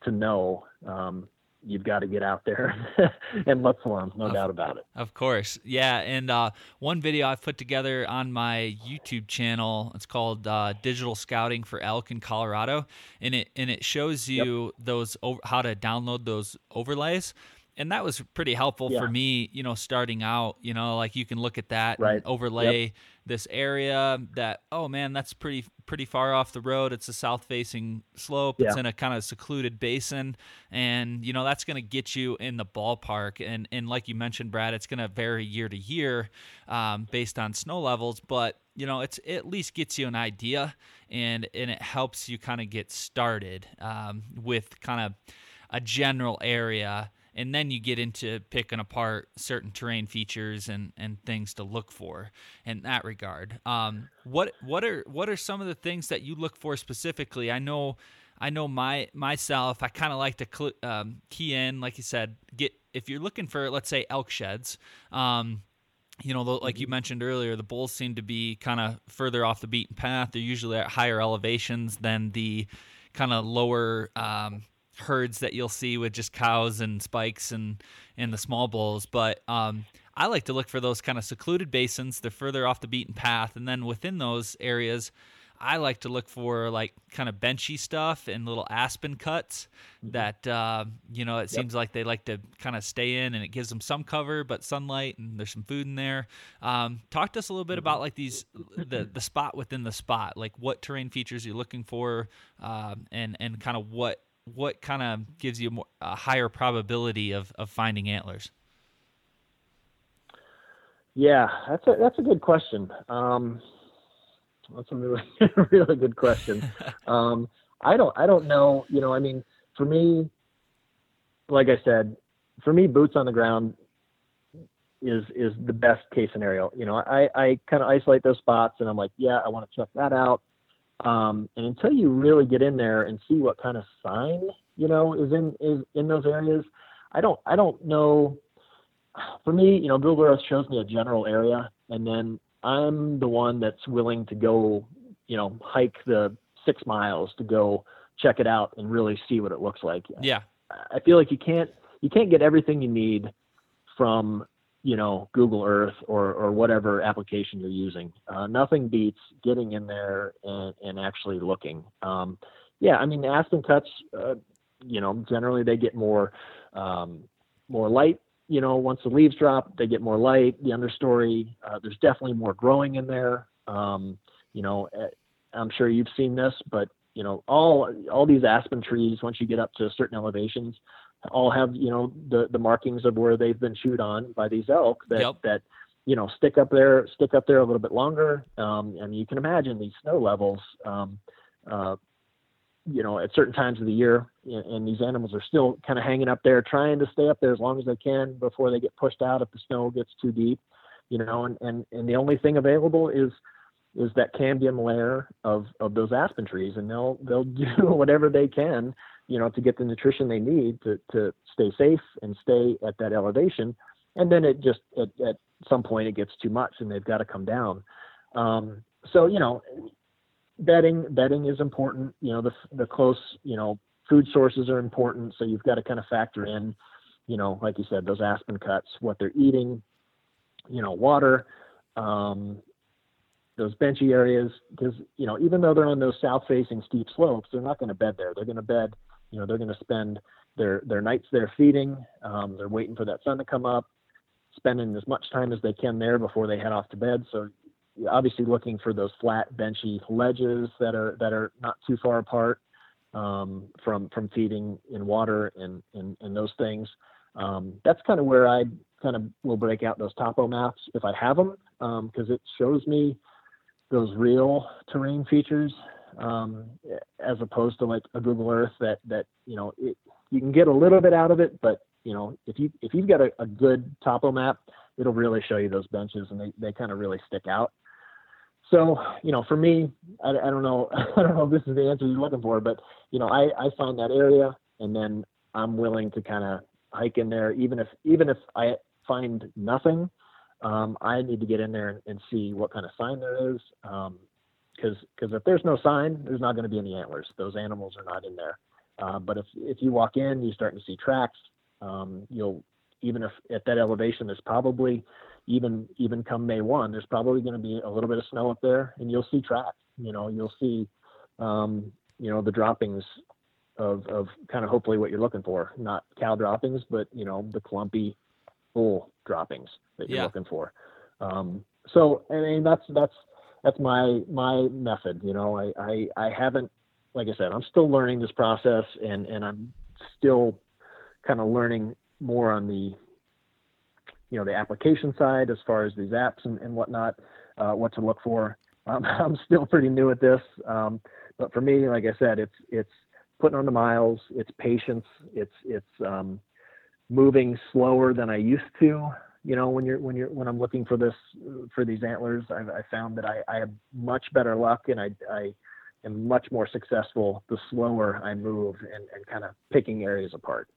to know. Um, you've got to get out there and look for them, no of, doubt about it. Of course, yeah. And uh, one video I've put together on my YouTube channel, it's called uh, "Digital Scouting for Elk in Colorado," and it and it shows you yep. those how to download those overlays and that was pretty helpful yeah. for me you know starting out you know like you can look at that right. overlay yep. this area that oh man that's pretty pretty far off the road it's a south facing slope yeah. it's in a kind of secluded basin and you know that's going to get you in the ballpark and and like you mentioned brad it's going to vary year to year um, based on snow levels but you know it's it at least gets you an idea and and it helps you kind of get started um, with kind of a general area and then you get into picking apart certain terrain features and, and things to look for in that regard. Um, what what are what are some of the things that you look for specifically? I know I know my myself. I kind of like to cl- um, key in, like you said, get if you're looking for let's say elk sheds. Um, you know, like you mm-hmm. mentioned earlier, the bulls seem to be kind of further off the beaten path. They're usually at higher elevations than the kind of lower um, herds that you'll see with just cows and spikes and and the small bulls. But um, I like to look for those kind of secluded basins. They're further off the beaten path, and then within those areas, I like to look for like kind of benchy stuff and little aspen cuts mm-hmm. that uh, you know it yep. seems like they like to kind of stay in and it gives them some cover but sunlight and there's some food in there. Um, talk to us a little bit about like these the the spot within the spot, like what terrain features you're looking for, uh, and and kind of what what kind of gives you more, a higher probability of of finding antlers. Yeah, that's a that's a good question. Um, that's a really really good question. Um, I don't I don't know. You know, I mean, for me, like I said, for me, boots on the ground is is the best case scenario. You know, I I kind of isolate those spots, and I'm like, yeah, I want to check that out. Um, and until you really get in there and see what kind of sign you know is in is in those areas, I don't I don't know. For me, you know, Google Earth shows me a general area, and then I'm the one that's willing to go, you know, hike the six miles to go check it out and really see what it looks like. Yeah. I feel like you can't you can't get everything you need from you know Google Earth or or whatever application you're using. Uh, nothing beats getting in there and, and actually looking. Um, yeah, I mean aspen cuts, uh, you know, generally they get more um, more light you know, once the leaves drop, they get more light. The understory, uh, there's definitely more growing in there. Um, you know, eh, I'm sure you've seen this, but you know, all all these aspen trees, once you get up to certain elevations, all have you know the the markings of where they've been chewed on by these elk that yep. that you know stick up there stick up there a little bit longer. Um, and you can imagine these snow levels. Um, uh, you know, at certain times of the year, and these animals are still kind of hanging up there, trying to stay up there as long as they can before they get pushed out if the snow gets too deep. You know, and and and the only thing available is is that cambium layer of of those aspen trees, and they'll they'll do whatever they can, you know, to get the nutrition they need to to stay safe and stay at that elevation. And then it just at, at some point it gets too much, and they've got to come down. Um, so you know, bedding bedding is important you know the the close you know food sources are important so you've got to kind of factor in you know like you said those aspen cuts what they're eating you know water um, those benchy areas because you know even though they're on those south facing steep slopes they're not going to bed there. They're going to bed you know they're going to spend their their nights there feeding. Um, they're waiting for that sun to come up spending as much time as they can there before they head off to bed. So obviously looking for those flat benchy ledges that are that are not too far apart um, from from feeding in water and and, and those things. Um, that's kind of where I kind of will break out those topo maps if I have them because um, it shows me those real terrain features um, as opposed to like a Google Earth that that you know it, you can get a little bit out of it, but you know if you if you've got a, a good topo map, it'll really show you those benches and they, they kind of really stick out. So, you know, for me, I, I don't know, I don't know if this is the answer you're looking for, but you know, I, I find that area and then I'm willing to kind of hike in there, even if, even if I find nothing, um, I need to get in there and, and, see what kind of sign there is. Um, cause, cause if there's no sign, there's not going to be any antlers. Those animals are not in there. Uh, but if, if you walk in, you start to see tracks. Um, you'll, even if at that elevation, there's probably even even come May one, there's probably going to be a little bit of snow up there, and you'll see tracks. You know, you'll see, um, you know, the droppings of of kind of hopefully what you're looking for, not cow droppings, but you know, the clumpy bull droppings that you're yeah. looking for. Um, so I mean, that's that's that's my my method. You know, I, I I haven't, like I said, I'm still learning this process, and and I'm still kind of learning more on the you know the application side as far as these apps and, and whatnot, uh, what to look for. Um, I'm still pretty new at this, um, but for me, like I said, it's it's putting on the miles, it's patience, it's it's um, moving slower than I used to. You know, when you're when you're when I'm looking for this for these antlers, I've, I found that I, I have much better luck and I I am much more successful the slower I move and, and kind of picking areas apart.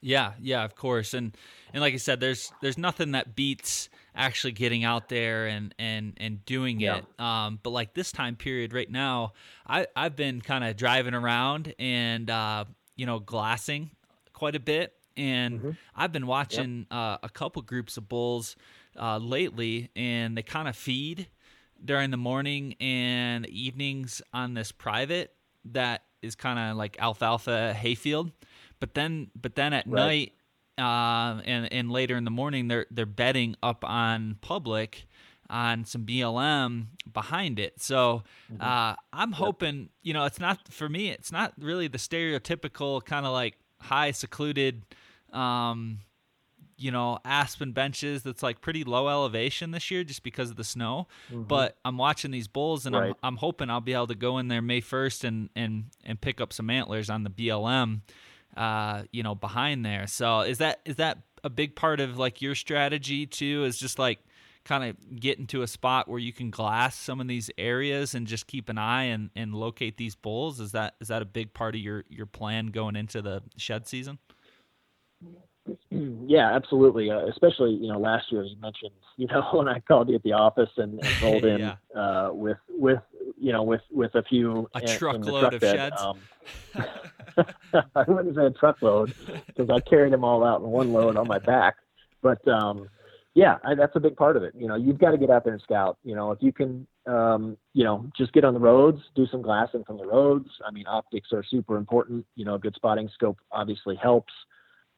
Yeah, yeah, of course. And and like I said, there's there's nothing that beats actually getting out there and and and doing yeah. it. Um, but like this time period right now, I I've been kind of driving around and uh, you know glassing quite a bit, and mm-hmm. I've been watching yep. uh, a couple groups of bulls uh, lately, and they kind of feed during the morning and evenings on this private that is kind of like alfalfa hayfield. But then, but then at right. night uh, and and later in the morning, they're they're bedding up on public on some BLM behind it. So mm-hmm. uh, I'm hoping, you know, it's not for me. It's not really the stereotypical kind of like high secluded, um, you know, aspen benches that's like pretty low elevation this year just because of the snow. Mm-hmm. But I'm watching these bulls and right. I'm I'm hoping I'll be able to go in there May 1st and and and pick up some antlers on the BLM, uh, you know, behind there. So is that is that a big part of like your strategy too? Is just like kind of get into a spot where you can glass some of these areas and just keep an eye and, and locate these bulls? Is that is that a big part of your your plan going into the shed season? Yeah, absolutely. Uh, especially you know last year you mentioned you know when I called you at the office and, and rolled in yeah. uh, with with you know with with a few a truckload truck of bed. sheds. Um, I wouldn't say a truckload because I carried them all out in one load on my back, but um, yeah, I, that's a big part of it. You know, you've got to get out there and scout. You know, if you can, um, you know, just get on the roads, do some glassing from the roads. I mean, optics are super important. You know, a good spotting scope obviously helps.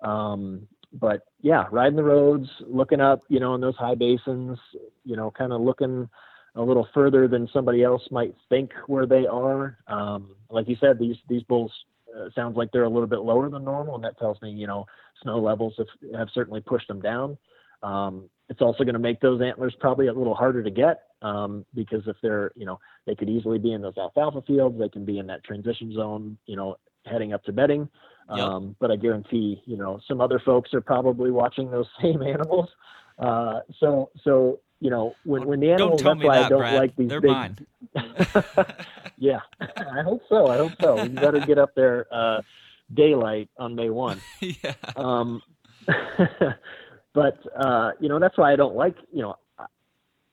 Um, but yeah, riding the roads, looking up, you know, in those high basins, you know, kind of looking a little further than somebody else might think where they are. Um, like you said, these these bulls uh, sounds like they're a little bit lower than normal, and that tells me, you know, snow levels have, have certainly pushed them down. Um, it's also going to make those antlers probably a little harder to get um, because if they're, you know, they could easily be in those alfalfa fields, they can be in that transition zone, you know, heading up to bedding. Yep. Um, but I guarantee, you know, some other folks are probably watching those same animals. Uh, so, so you know, when when the animals, that's why that, I don't Brad. like these They're big. mine. yeah, I hope so. I hope so. You better get up there uh, daylight on May one. yeah. Um, but uh, you know that's why I don't like you know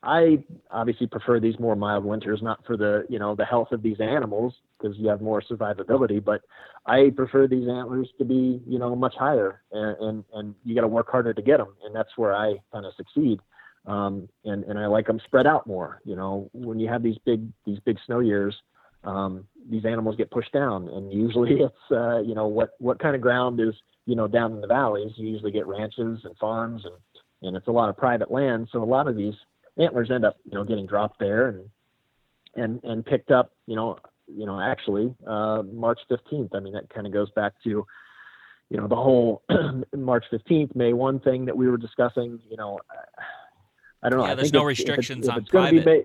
I obviously prefer these more mild winters, not for the you know the health of these animals because you have more survivability, but I prefer these antlers to be you know much higher, and and, and you got to work harder to get them, and that's where I kind of succeed. Um, and and I like them spread out more. You know, when you have these big these big snow years, um, these animals get pushed down, and usually it's uh, you know what what kind of ground is you know, down in the valleys, you usually get ranches and farms and, and it's a lot of private land. So a lot of these antlers end up, you know, getting dropped there and, and, and picked up, you know, you know, actually, uh, March 15th. I mean, that kind of goes back to, you know, the whole March 15th, May 1 thing that we were discussing, you know, I don't know. Yeah, there's no restrictions on private. May,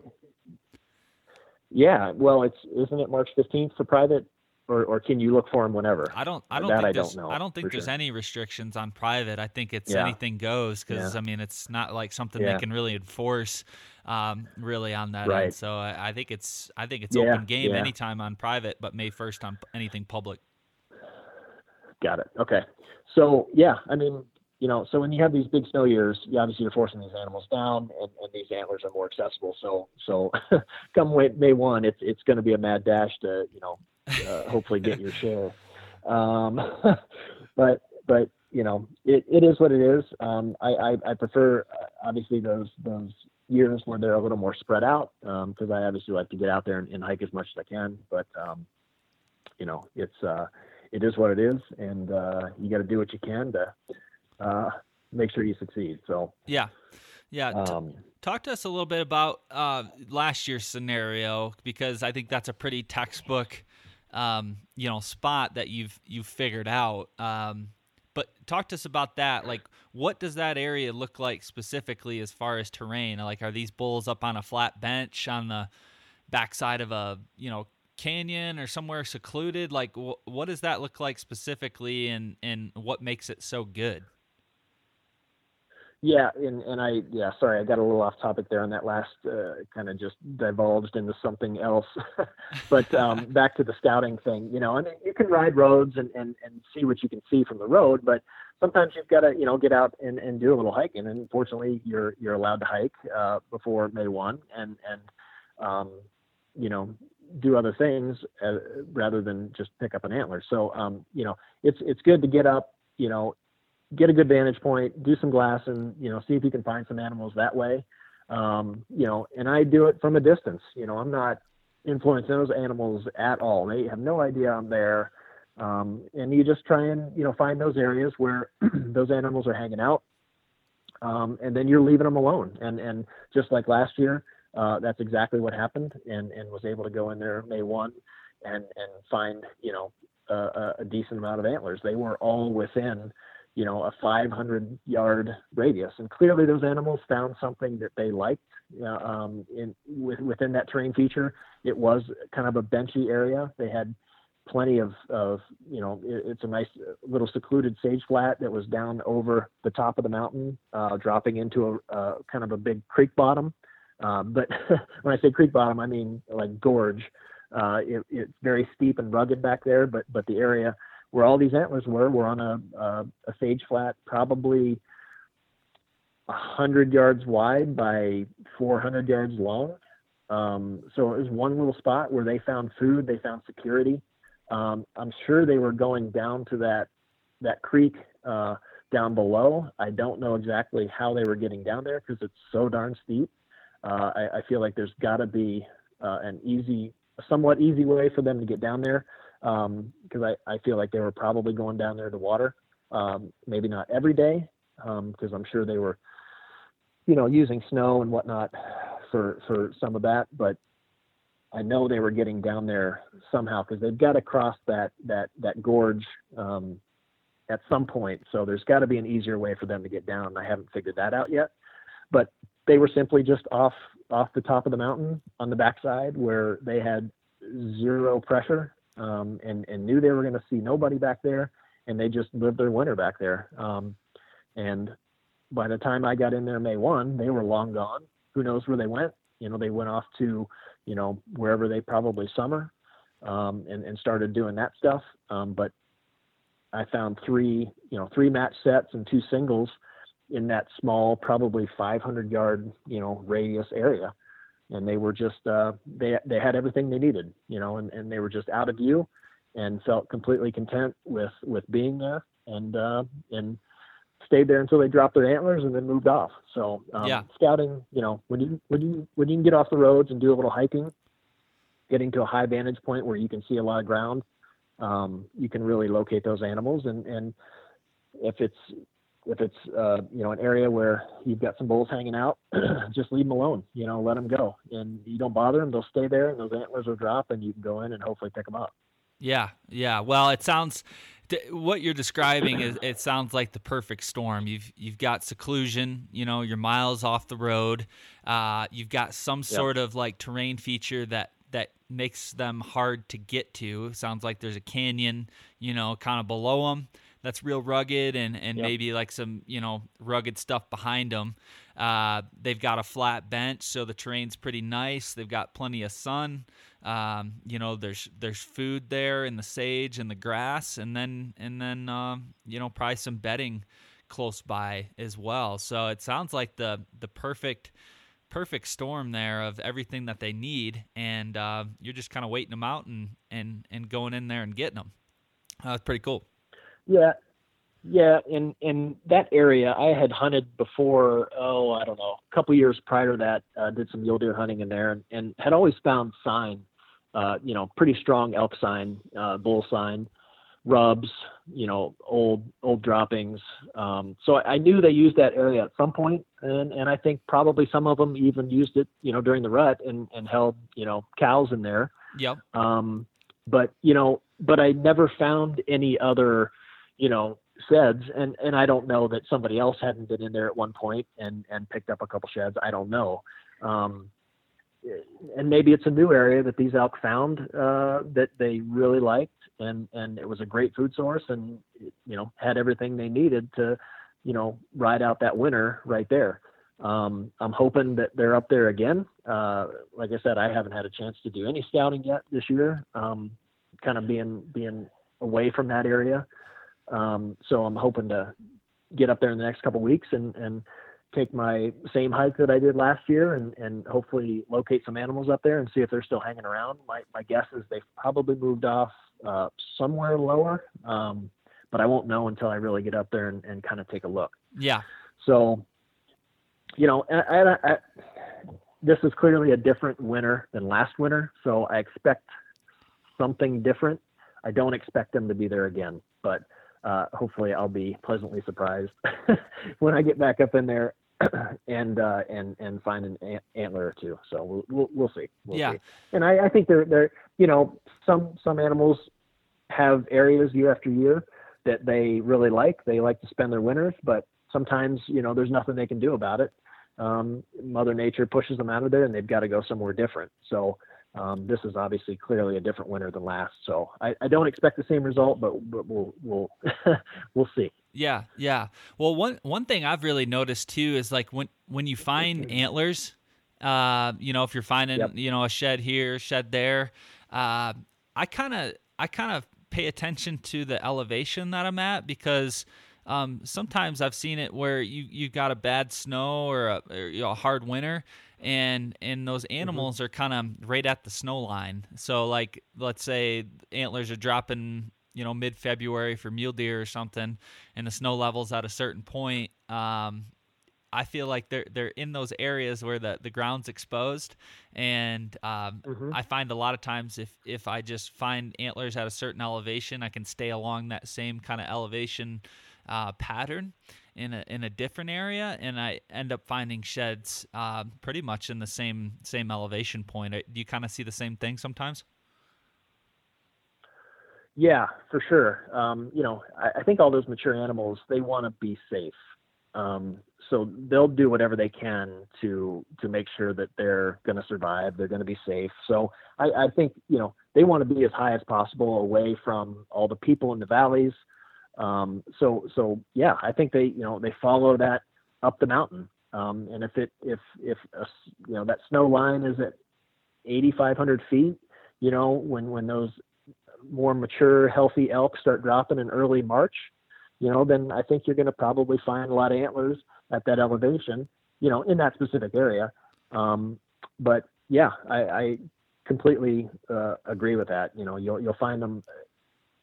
yeah, well, it's isn't it March 15th for private? Or, or can you look for them whenever? I don't. I don't. That think I don't know. I don't think there's sure. any restrictions on private. I think it's yeah. anything goes because yeah. I mean it's not like something yeah. they can really enforce, um, really on that right. end. So I, I, think it's I think it's open game anytime on private, but May first on anything public. Got it. Okay. So yeah, I mean, you know, so when you have these big snow years, you obviously you're forcing these animals down, and, and these antlers are more accessible. So so come May one, it's it's going to be a mad dash to you know uh, hopefully get your share. Um, but but you know it, it is what it is. Um, I, I, I prefer uh, obviously those those years where they're a little more spread out because um, I obviously like to get out there and, and, hike as much as I can. But um, you know it's uh, it is what it is, and uh, you got to do what you can to uh, make sure you succeed. So yeah, yeah. Um, talk to us a little bit about uh, last year's scenario because I think that's a pretty textbook um, you know spot that you've you've figured out. Um, but talk to us about that. Like, what does that area look like specifically as far as terrain? Like, are these bulls up on a flat bench on the backside of a you know canyon or somewhere secluded? Like, wh- what does that look like specifically, and and what makes it so good? Yeah, and and I yeah, sorry, I got a little off topic there on that last uh, kind of just divulged into something else. but um, back to the scouting thing, you know, I mean, you can ride roads and, and and see what you can see from the road, but sometimes you've got to you know get out and, and do a little hiking. And fortunately, you're you're allowed to hike uh, before May one, and and um, you know do other things uh, rather than just pick up an antler. So um, you know, it's it's good to get up, you know, get a good vantage point, do some glass, and you know, see if you can find some animals that way. Um, you know, and I do it from a distance. You know, I'm not influencing those animals at all. They have no idea I'm there. Um, and you just try and you know find those areas where those animals are hanging out, um, and then you're leaving them alone. And and just like last year, uh, that's exactly what happened. And and was able to go in there May one, and and find you know a, a decent amount of antlers. They were all within you know a 500 yard radius, and clearly those animals found something that they liked. Um, in with, within that terrain feature, it was kind of a benchy area. They had plenty of, of you know, it, it's a nice little secluded sage flat that was down over the top of the mountain, uh, dropping into a, kind of a big creek bottom. Uh, but when I say creek bottom, I mean like gorge. Uh, it, it's very steep and rugged back there, but but the area where all these antlers were were on a, a, a sage flat, probably a hundred yards wide by 400 yards long. Um, so it was one little spot where they found food, they found security, um, I'm sure they were going down to that that creek uh, down below. I don't know exactly how they were getting down there because it's so darn steep. Uh, I, I, feel like there's got to be uh, an easy, somewhat easy way for them to get down there because um, I, I feel like they were probably going down there to water. Um, maybe not every day because um, I'm sure they were, you know, using snow and whatnot for for some of that. But I know they were getting down there somehow because they've got to cross that that that gorge um, at some point. So there's got to be an easier way for them to get down. I haven't figured that out yet, but they were simply just off off the top of the mountain on the backside where they had zero pressure um, and and knew they were going to see nobody back there, and they just lived their winter back there. Um, and by the time I got in there May one, they were long gone. Who knows where they went? You know, they went off to you know, wherever they probably summer, um, and, and started doing that stuff. Um, but I found three, you know, three match sets and two singles in that small, probably 500 yard, you know, radius area. And they were just, uh, they, they had everything they needed, you know, and, and they were just out of view and felt completely content with, with being there. And, uh, and stayed there until they dropped their antlers and then moved off. So um, yeah. scouting, you know, when you when you when you can get off the roads and do a little hiking, getting to a high vantage point where you can see a lot of ground, um, you can really locate those animals. And and if it's if it's uh, you know an area where you've got some bulls hanging out, just leave them alone. You know, let them go, and you don't bother them. They'll stay there, and those antlers will drop, and you can go in and hopefully pick them up. Yeah, yeah. Well, it sounds what you're describing is it sounds like the perfect storm. You've you've got seclusion, you know, you're miles off the road. Uh, you've got some sort yep. of like terrain feature that that makes them hard to get to. Sounds like there's a canyon, you know, kind of below them that's real rugged and and yep. maybe like some you know rugged stuff behind them. Uh, they've got a flat bench, so the terrain's pretty nice. They've got plenty of sun. Um, you know, there's there's food there in the sage and the grass, and then and then um, you know probably some bedding close by as well. So it sounds like the the perfect perfect storm there of everything that they need, and uh, you're just kind of waiting them out and and and going in there and getting them. Uh, that's pretty cool. Yeah, yeah. In in that area, I had hunted before. Oh, I don't know, a couple years prior to that, uh, did some mule deer hunting in there, and, and had always found sign uh, you know, pretty strong elk sign, uh, bull sign, rubs, you know, old old droppings. Um, so I, I knew they used that area at some point, and and I think probably some of them even used it, you know, during the rut and and held you know cows in there. Yep. Um, but you know, but I never found any other, you know, sheds, and and I don't know that somebody else hadn't been in there at one point and and picked up a couple sheds. I don't know. Um, and maybe it's a new area that these elk found uh, that they really liked, and and it was a great food source, and you know had everything they needed to, you know, ride out that winter right there. Um, I'm hoping that they're up there again. Uh, like I said, I haven't had a chance to do any scouting yet this year. Um, kind of being being away from that area, um, so I'm hoping to get up there in the next couple weeks and and take my same hike that I did last year and, and hopefully locate some animals up there and see if they're still hanging around. My, my guess is they've probably moved off uh, somewhere lower, um, but I won't know until I really get up there and, and kind of take a look. Yeah. So, you know, I, I, I, this is clearly a different winter than last winter, so I expect something different. I don't expect them to be there again, but uh, hopefully I'll be pleasantly surprised when I get back up in there and uh, and and find an antler or two. So we'll we'll, we'll see. We'll yeah. See. And I, I think they're they're you know some some animals have areas year after year that they really like. They like to spend their winters, but sometimes you know there's nothing they can do about it. Um, Mother Nature pushes them out of there, and they've got to go somewhere different. So um, this is obviously clearly a different winter than last. So I, I don't expect the same result, but, but we'll we'll we'll see. Yeah, yeah. Well, one one thing I've really noticed too is like when when you find antlers, uh, you know, if you're finding yep. you know a shed here, shed there, uh, I kind of I kind of pay attention to the elevation that I'm at because um, sometimes I've seen it where you you've got a bad snow or a, or, you know, a hard winter, and and those mm-hmm. animals mm-hmm. are kind of right at the snow line. So like let's say antlers are dropping you know mid February for mule deer or something, and the snow levels at a certain point. Um, I feel like they're they're in those areas where the, the ground's exposed, and um, mm-hmm. I find a lot of times if if I just find antlers at a certain elevation, I can stay along that same kind of elevation uh, pattern in a in a different area, and I end up finding sheds uh, pretty much in the same same elevation point. Uh, do you kind of see the same thing sometimes? Yeah, for sure. Um, you know, I, I, think all those mature animals they want to be safe. Um, so they'll do whatever they can to to make sure that they're going to survive. They're going to be safe. So I, I, think you know they want to be as high as possible away from all the people in the valleys. Um, so so yeah, I think they you know they follow that up the mountain. Um, and if it if if a, you know that snow line is at 8,500 feet, you know when when those more mature healthy elk start dropping in early March, you know, then I think you're going to probably find a lot of antlers at that elevation, you know, in that specific area. Um, but yeah, I, I completely uh, agree with that. You know, you'll you'll find them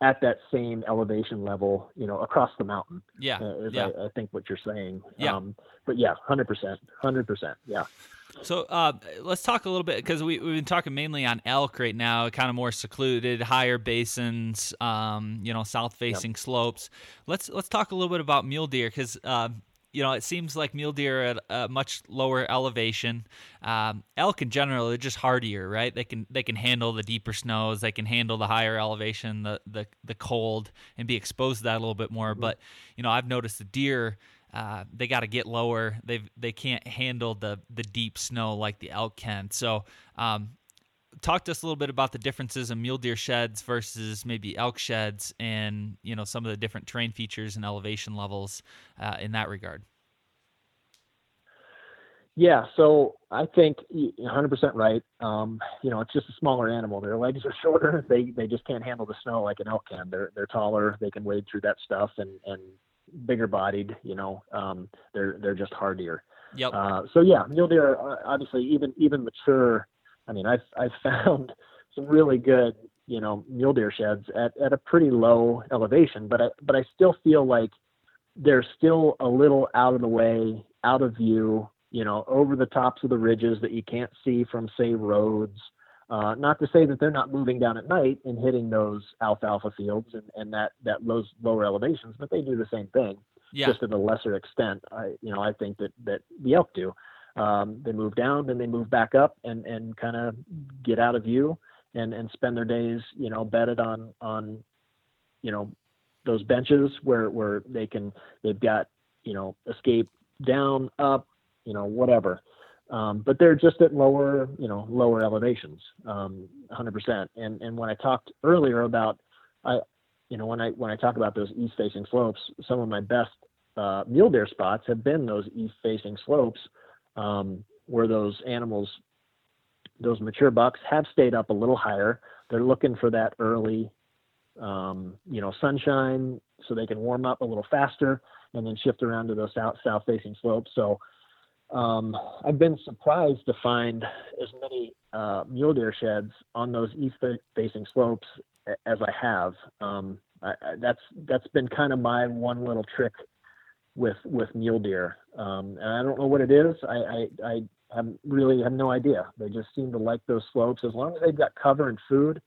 at that same elevation level, you know, across the mountain. Yeah, uh, yeah. I, I, think what you're saying. Yeah. Um, but yeah, hundred percent, hundred percent. Yeah. So uh, let's talk a little bit because we, we've been talking mainly on elk right now, kind of more secluded, higher basins, um, you know, south-facing yep. slopes. Let's let's talk a little bit about mule deer because uh, you know it seems like mule deer at a much lower elevation. Um, elk in general, they're just hardier, right? They can they can handle the deeper snows, they can handle the higher elevation, the the the cold, and be exposed to that a little bit more. Mm-hmm. But you know, I've noticed the deer uh, they got to get lower. They they can't handle the the deep snow like the elk can. So, um, talk to us a little bit about the differences in mule deer sheds versus maybe elk sheds, and you know some of the different terrain features and elevation levels uh, in that regard. Yeah, so I think 100% right. Um, you know, it's just a smaller animal. Their legs are shorter. They they just can't handle the snow like an elk can. They're they're taller. They can wade through that stuff and and bigger bodied, you know, um, they're they're just hardier. Yep. Uh, so yeah, mule deer obviously even even mature. I mean, I've I've found some really good you know mule deer sheds at, at a pretty low elevation, but I but I still feel like they're still a little out of the way, out of view, you know, over the tops of the ridges that you can't see from say roads. Uh, not to say that they're not moving down at night and hitting those alfalfa fields and, and that, that those lower elevations, but they do the same thing, yeah. just at a lesser extent. I, you know, I think that, that the elk do. Um, they move down, then they move back up and, and kind of get out of view and, and spend their days, you know, bedded on, on, you know, those benches where, where they can, they've got, you know, escape down, up, you know, whatever. Um, but they're just at lower, you know, lower elevations, um, 100%. And and when I talked earlier about, I, you know, when I when I talk about those east-facing slopes, some of my best uh, mule deer spots have been those east-facing slopes, um, where those animals, those mature bucks, have stayed up a little higher. They're looking for that early, um, you know, sunshine, so they can warm up a little faster, and then shift around to those south south-facing slopes. So um, I've been surprised to find as many uh, mule deer sheds on those east facing slopes as I have. Um, I, I, that's that's been kind of my one little trick with with mule deer, um, and I don't know what it is. I, I I really have no idea. They just seem to like those slopes as long as they've got cover and food.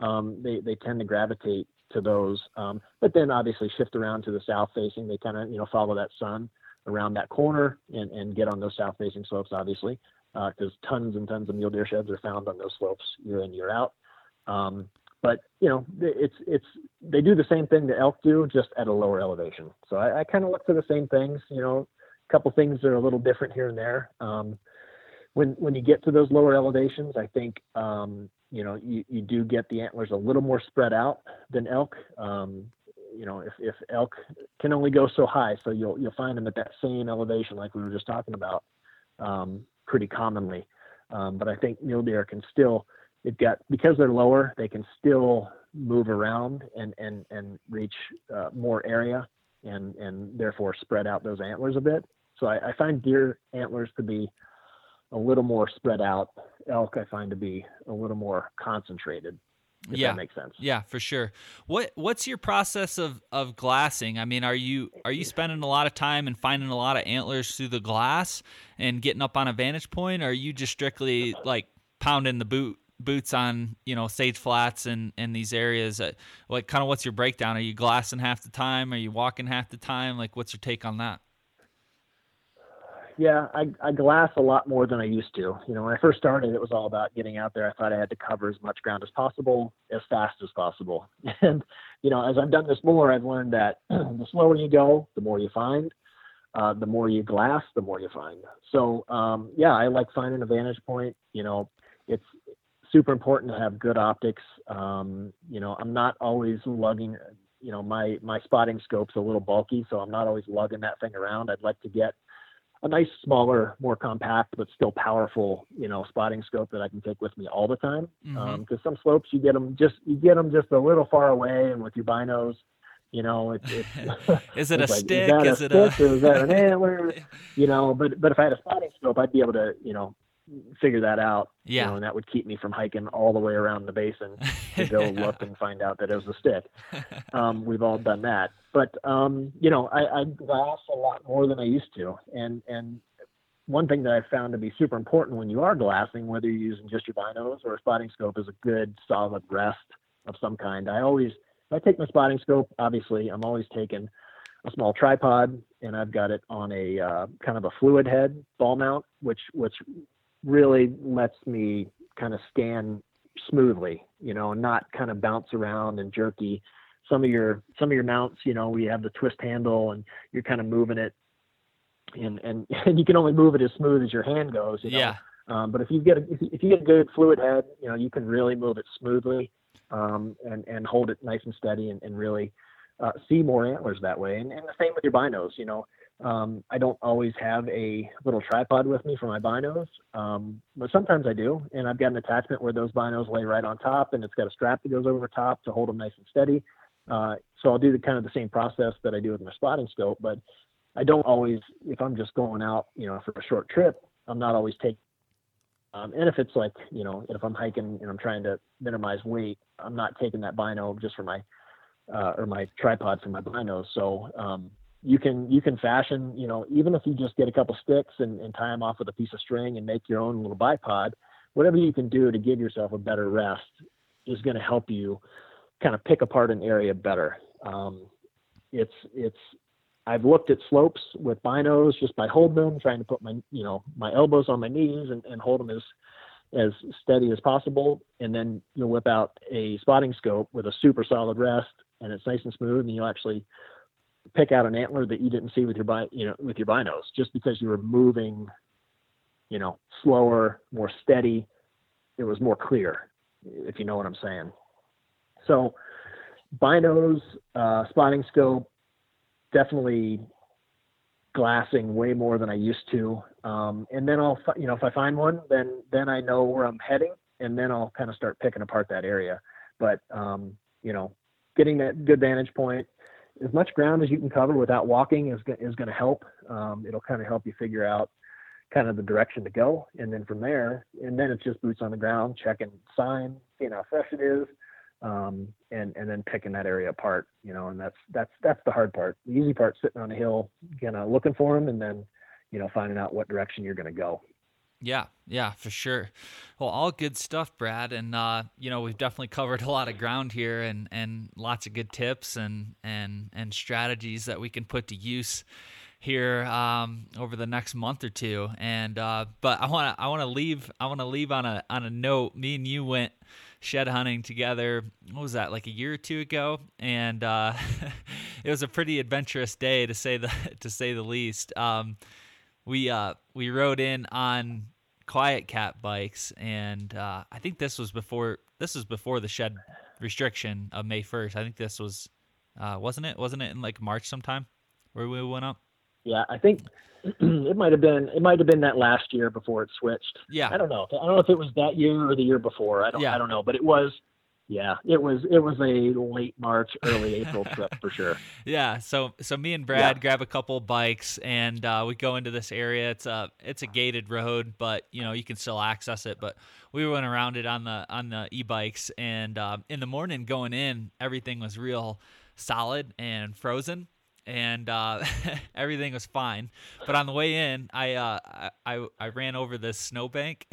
Um, they they tend to gravitate to those. Um, but then obviously shift around to the south facing. They kind of you know follow that sun around that corner and and get on those south facing slopes obviously because uh, tons and tons of mule deer sheds are found on those slopes year in year out. Um, but you know, it's it's they do the same thing the elk do, just at a lower elevation. So I, I kind of look for the same things. You know, a couple things that are a little different here and there. Um, when when you get to those lower elevations, I think um, you know you, you do get the antlers a little more spread out than elk. Um, you know, if, if elk can only go so high, so you'll you'll find them at that same elevation like we were just talking about um, pretty commonly. Um, but I think mule deer can still they've got because they're lower, they can still move around and and and reach uh, more area and and therefore spread out those antlers a bit. So I, I find deer antlers to be a little more spread out. Elk I find to be a little more concentrated. If yeah, that makes sense. Yeah, for sure. What what's your process of of glassing? I mean, are you are you spending a lot of time and finding a lot of antlers through the glass and getting up on a vantage point, or are you just strictly like pounding the boot boots on you know sage flats and and these areas. Uh, like kind of what's your breakdown? Are you glassing half the time? Are you walking half the time? Like what's your take on that? Yeah I, I glass a lot more than i used to. You know when i first started it was all about getting out there. I thought i had to cover as much ground as possible as fast as possible. And you know as i've done this more i've learned that the slower you go the more you find. Uh, the more you glass, the more you find. So um, yeah, I like finding a vantage point. You know, it's super important to have good optics. Um, you know, I'm not always lugging, you know, my, my spotting scope's a little bulky, so I'm not always lugging that thing around. I'd like to get a nice, smaller, more compact, but still powerful, you know, spotting scope that I can take with me all the time. Because mm-hmm. um, some slopes you get them just, you get them just a little far away and with your binos, you know, it's, it's is it it's a like, stick? Is, is it a, or is that an antler? You know, but but if I had a spotting scope, I'd be able to, you know, figure that out. Yeah. You know, and that would keep me from hiking all the way around the basin to go look and find out that it was a stick. Um, we've all done that. But um, you know, I, I glass a lot more than I used to. And and one thing that I found to be super important when you are glassing, whether you're using just your binos or a spotting scope, is a good solid rest of some kind. I always if I take my spotting scope, obviously I'm always taking a small tripod and I've got it on a uh, kind of a fluid head ball mount, which which really lets me kind of scan smoothly, you know, not kind of bounce around and jerky. Some of your some of your mounts, you know, we have the twist handle and you're kind of moving it and and, and you can only move it as smooth as your hand goes, you know. Yeah. Um, but if you get a, if you get a good fluid head, you know, you can really move it smoothly um, and and hold it nice and steady and, and really uh, see more antlers that way. And, and the same with your binos, you know. Um, I don't always have a little tripod with me for my binos, um, but sometimes I do. And I've got an attachment where those binos lay right on top, and it's got a strap that goes over top to hold them nice and steady. Uh, so I'll do the kind of the same process that I do with my spotting scope, but I don't always, if I'm just going out, you know, for a short trip, I'm not always taking. Um, and if it's like, you know, if I'm hiking and I'm trying to minimize weight, I'm not taking that bino just for my, uh, or my tripod for my binos. So, um, you can you can fashion you know even if you just get a couple sticks and, and tie them off with a piece of string and make your own little bipod whatever you can do to give yourself a better rest is going to help you kind of pick apart an area better. Um, it's it's I've looked at slopes with binos just by holding them, trying to put my you know my elbows on my knees and, and hold them as as steady as possible, and then you'll whip out a spotting scope with a super solid rest, and it's nice and smooth, and you'll actually pick out an antler that you didn't see with your bi- you know with your binos just because you were moving you know slower more steady it was more clear if you know what i'm saying. So binos uh, spotting scope definitely glassing way more than i used to. Um, and then i'll you know if i find one then then i know where i'm heading and then i'll kind of start picking apart that area. But um, you know getting that good vantage point as much ground as you can cover without walking is is going to help. Um, it'll kind of help you figure out kind of the direction to go, and then from there, and then it's just boots on the ground, checking sign, seeing how fresh it is, um, and and then picking that area apart. You know, and that's that's that's the hard part. The easy part, sitting on a hill, kind of looking for them, and then you know finding out what direction you're going to go. Yeah, yeah, for sure. Well, all good stuff, Brad, and uh, you know we've definitely covered a lot of ground here, and and lots of good tips and and and strategies that we can put to use here um, over the next month or two. And uh, but I want to I want to leave I want to leave on a on a note. Me and you went shed hunting together. What was that like a year or two ago? And uh, it was a pretty adventurous day to say the to say the least. Um, we uh, we rode in on QuietKat bikes, and uh, I think this was before this was before the shed restriction of May first. I think this was uh, wasn't it? Wasn't it in like March sometime where we went up? Yeah, I think it might have been it might have been that last year before it switched. Yeah, I don't know. I don't know if it was that year or the year before. I don't. Yeah. I don't know, but it was. Yeah, it was it was a late March, early April trip for sure. Yeah, so so me and Brad yeah. grab a couple bikes and uh, we go into this area. It's a it's a gated road, but you know you can still access it. But we went around it on the on the e-bikes, and uh, in the morning going in, everything was real solid and frozen and uh, everything was fine. But on the way in, I uh, I, I ran over this snowbank.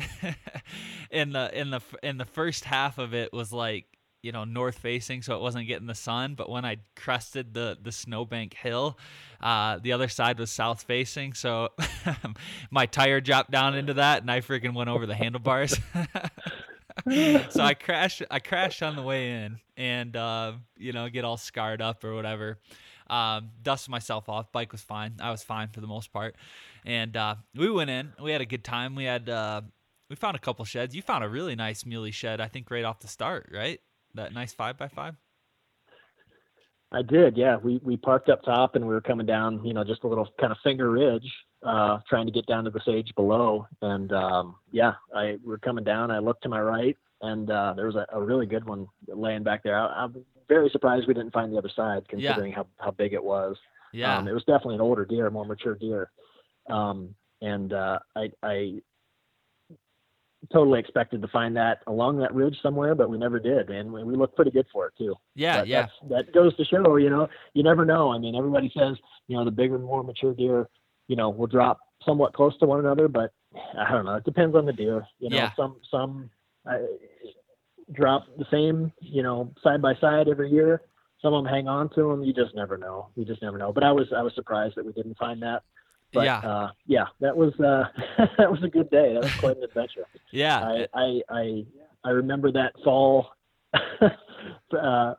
in the in the in the first half of it was like you know north facing, so it wasn't getting the sun. But when I crested the the snowbank hill, uh, the other side was south facing, so my tire dropped down into that, and I freaking went over the handlebars. so I crashed. I crashed on the way in, and uh, you know, get all scarred up or whatever. Um, dusted myself off. Bike was fine. I was fine for the most part. And uh, we went in. We had a good time. We had uh, we found a couple sheds. You found a really nice muley shed. I think right off the start, right? That nice five by five. I did, yeah. We we parked up top and we were coming down, you know, just a little kind of finger ridge, uh, trying to get down to the sage below. And um, yeah, I we are coming down. I looked to my right, and uh, there was a, a really good one laying back there. I, I'm very surprised we didn't find the other side, considering yeah. how, how big it was. Yeah, um, it was definitely an older deer, more mature deer. Um, and uh, I, I totally expected to find that along that ridge somewhere, but we never did, and we, we looked pretty good for it too. Yeah, but yeah. That goes to show, you know, you never know. I mean, everybody says, you know, the bigger, more mature deer, you know, will drop somewhat close to one another, but I don't know. It depends on the deer. You know, yeah. some some uh, drop the same, you know, side by side every year. Some of them hang on to them. You just never know. You just never know. But I was I was surprised that we didn't find that. But, yeah, uh, yeah, that was uh, that was a good day. That was quite an adventure. yeah, I I I, I remember that fall uh,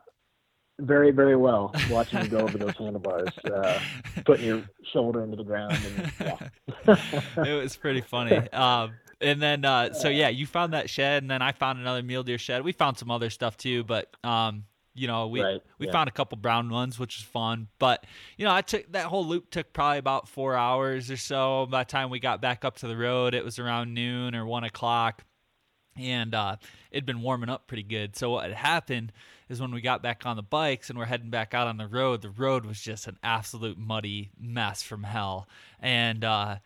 very very well. Watching you go over those handlebars, uh, putting your shoulder into the ground, and yeah, it was pretty funny. Um, and then uh, so yeah, you found that shed, and then I found another mule deer shed. We found some other stuff too, but um, you know, we right, we yeah. found a couple brown ones, which was fun. But you know, I took that whole loop took probably about four hours or so. By the time we got back up to the road, it was around noon or one o'clock, and uh, it'd been warming up pretty good. So what had happened is when we got back on the bikes and we're heading back out on the road, the road was just an absolute muddy mess from hell, and uh,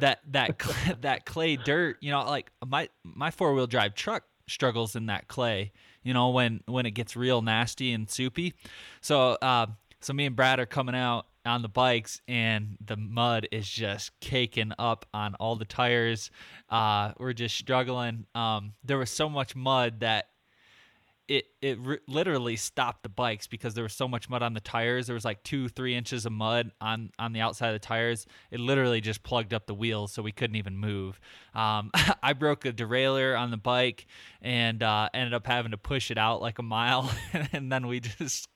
that that that clay dirt, you know, like my my four wheel drive truck struggles in that clay you know, when when it gets real nasty and soupy. So uh, so me and Brad are coming out on the bikes and the mud is just caking up on all the tires. Uh, we're just struggling. Um, there was so much mud that it it literally stopped the bikes because there was so much mud on the tires. There was like two three inches of mud on on the outside of the tires. It literally just plugged up the wheels, so we couldn't even move. Um, I broke a derailleur on the bike and uh, ended up having to push it out like a mile, and then we just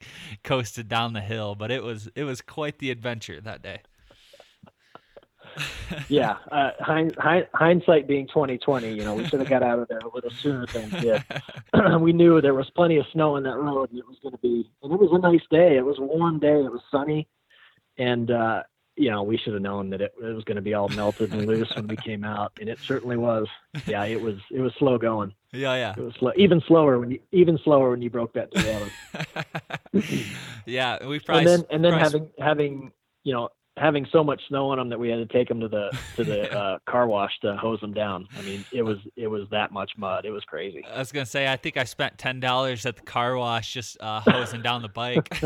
coasted down the hill. But it was it was quite the adventure that day yeah, uh, hind, hind, hindsight being twenty twenty, you know, we should have got out of there a little sooner than we did. we knew there was plenty of snow on that road, and it was going to be, and it was a nice day. It was a warm day. It was sunny, and uh, you know, we should have known that it, it was going to be all melted and loose when we came out, and it certainly was. Yeah, it was. It was slow going. Yeah, yeah. It was slow, even slower when you even slower when you broke that derailleur. yeah, we probably and then and then having having you know having so much snow on them that we had to take them to the to the uh, car wash to hose them down. I mean, it was it was that much mud. It was crazy. I was gonna say, I think I spent ten dollars at the car wash just uh, hosing down the bike.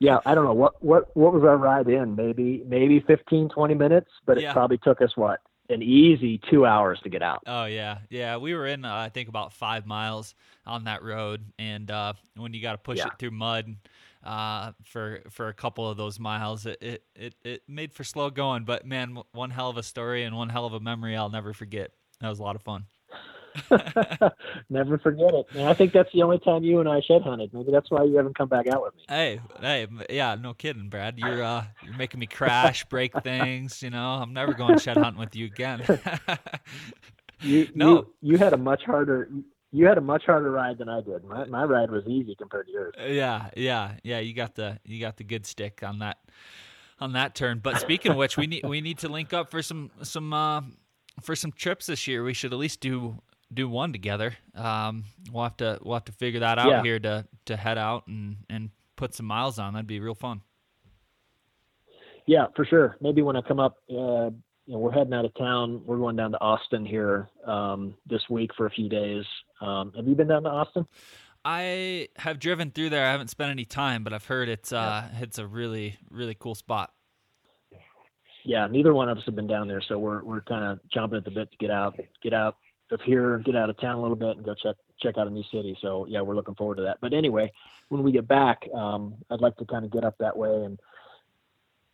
yeah, I don't know what what what was our ride in? Maybe maybe 15, 20 minutes, but Yeah. it probably took us what an easy two hours to get out. Oh yeah, yeah. We were in uh, I think about five miles on that road, and uh, when you got to push Yeah. it through mud uh, for for a couple of those miles, it, it it it made for slow going. But man, one hell of a story and one hell of a memory I'll never forget. That was a lot of fun. Never forget it. And I think that's the only time you and I shed hunted. Maybe that's why you haven't come back out with me. Hey, hey, yeah, no kidding, Brad. You're uh, you're making me crash, break things. You know, I'm never going shed hunting with you again. You No. you, you had a much harder you had a much harder ride than I did. My my ride was easy compared to yours. yeah, yeah, yeah. You got the you got the good stick on that on that turn. But speaking of which, we need we need to link up for some some uh, for some trips this year. We should at least do do one together. Um, we'll have to we'll have to figure that out Yeah. here to to head out and and put some miles on. That'd be real fun. Yeah, for sure. Maybe when I come up, uh, you know, we're heading out of town. We're going down to Austin here um, this week for a few days. Um, have you been down to Austin? I have driven through there. I haven't spent any time, but I've heard it's uh it's a really really cool spot. Yeah, neither one of us have been down there, so we're we're kind of chomping at the bit to get out, get out of here, get out of town a little bit, and go check check out a new city. So yeah, we're looking forward to that. But anyway, when we get back, um, I'd like to kind of get up that way and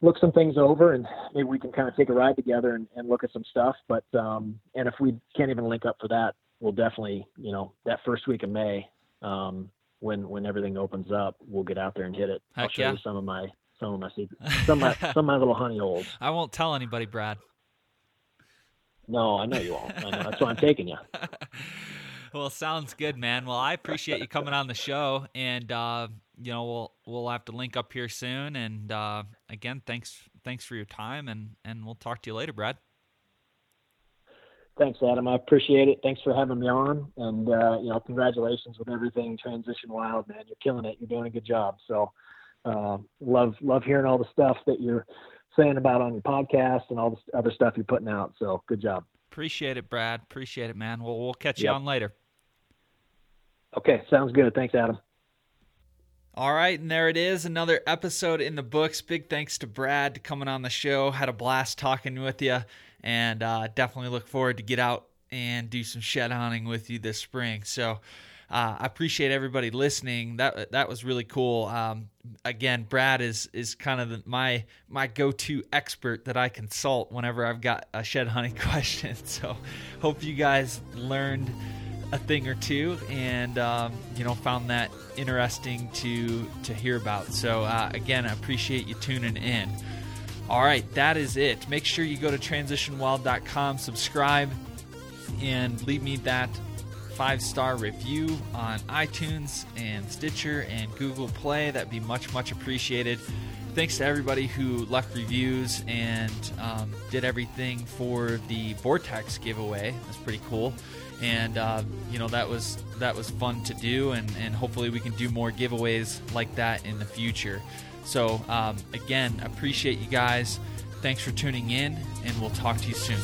look some things over, and maybe we can kind of take a ride together and, and look at some stuff. But um, and if we can't even link up for that, we'll definitely, you know, that first week of May, um, when when everything opens up, we'll get out there and hit it. I'll show yeah. you some of my some of my secrets, some of my some of my little honey holes. I won't tell anybody, Brad. No, I know you won't. I know. That's why I'm taking you. well, sounds good, man. Well, I appreciate you coming on the show, and uh, you know we'll we'll have to link up here soon. And uh, again, thanks thanks for your time, and and we'll talk to you later, Brad. Thanks, Adam. I appreciate it. Thanks for having me on, and uh, you know, congratulations with everything. Transition Wild, man, you're killing it. You're doing a good job. So, uh, love love hearing all the stuff that you're saying about on your podcast and all the other stuff you're putting out. So, good job. Appreciate it, Brad. Appreciate it, man. Well, we'll catch you on later. Okay, sounds good. Thanks, Adam. All right, and there it is, another episode in the books. Big thanks to Brad coming on the show. Had a blast talking with you, and uh, definitely look forward to get out and do some shed hunting with you this spring. So uh, I appreciate everybody listening. That that was really cool. Um, again, Brad is is kind of the, my my go to expert that I consult whenever I've got a shed hunting question. So hope you guys learned a thing or two and um, you know found that interesting to to hear about. So uh, again i appreciate you tuning in. All right that is it. Make sure you go to transitionwild.com subscribe and leave me that five star review on itunes and stitcher and google play. That'd be much much appreciated. Thanks to everybody who left reviews and um, did everything for the vortex giveaway. That's pretty cool and uh, you know that was that was fun to do and, and hopefully we can do more giveaways like that in the future. So um, again appreciate you guys. Thanks for tuning in and we'll talk to you soon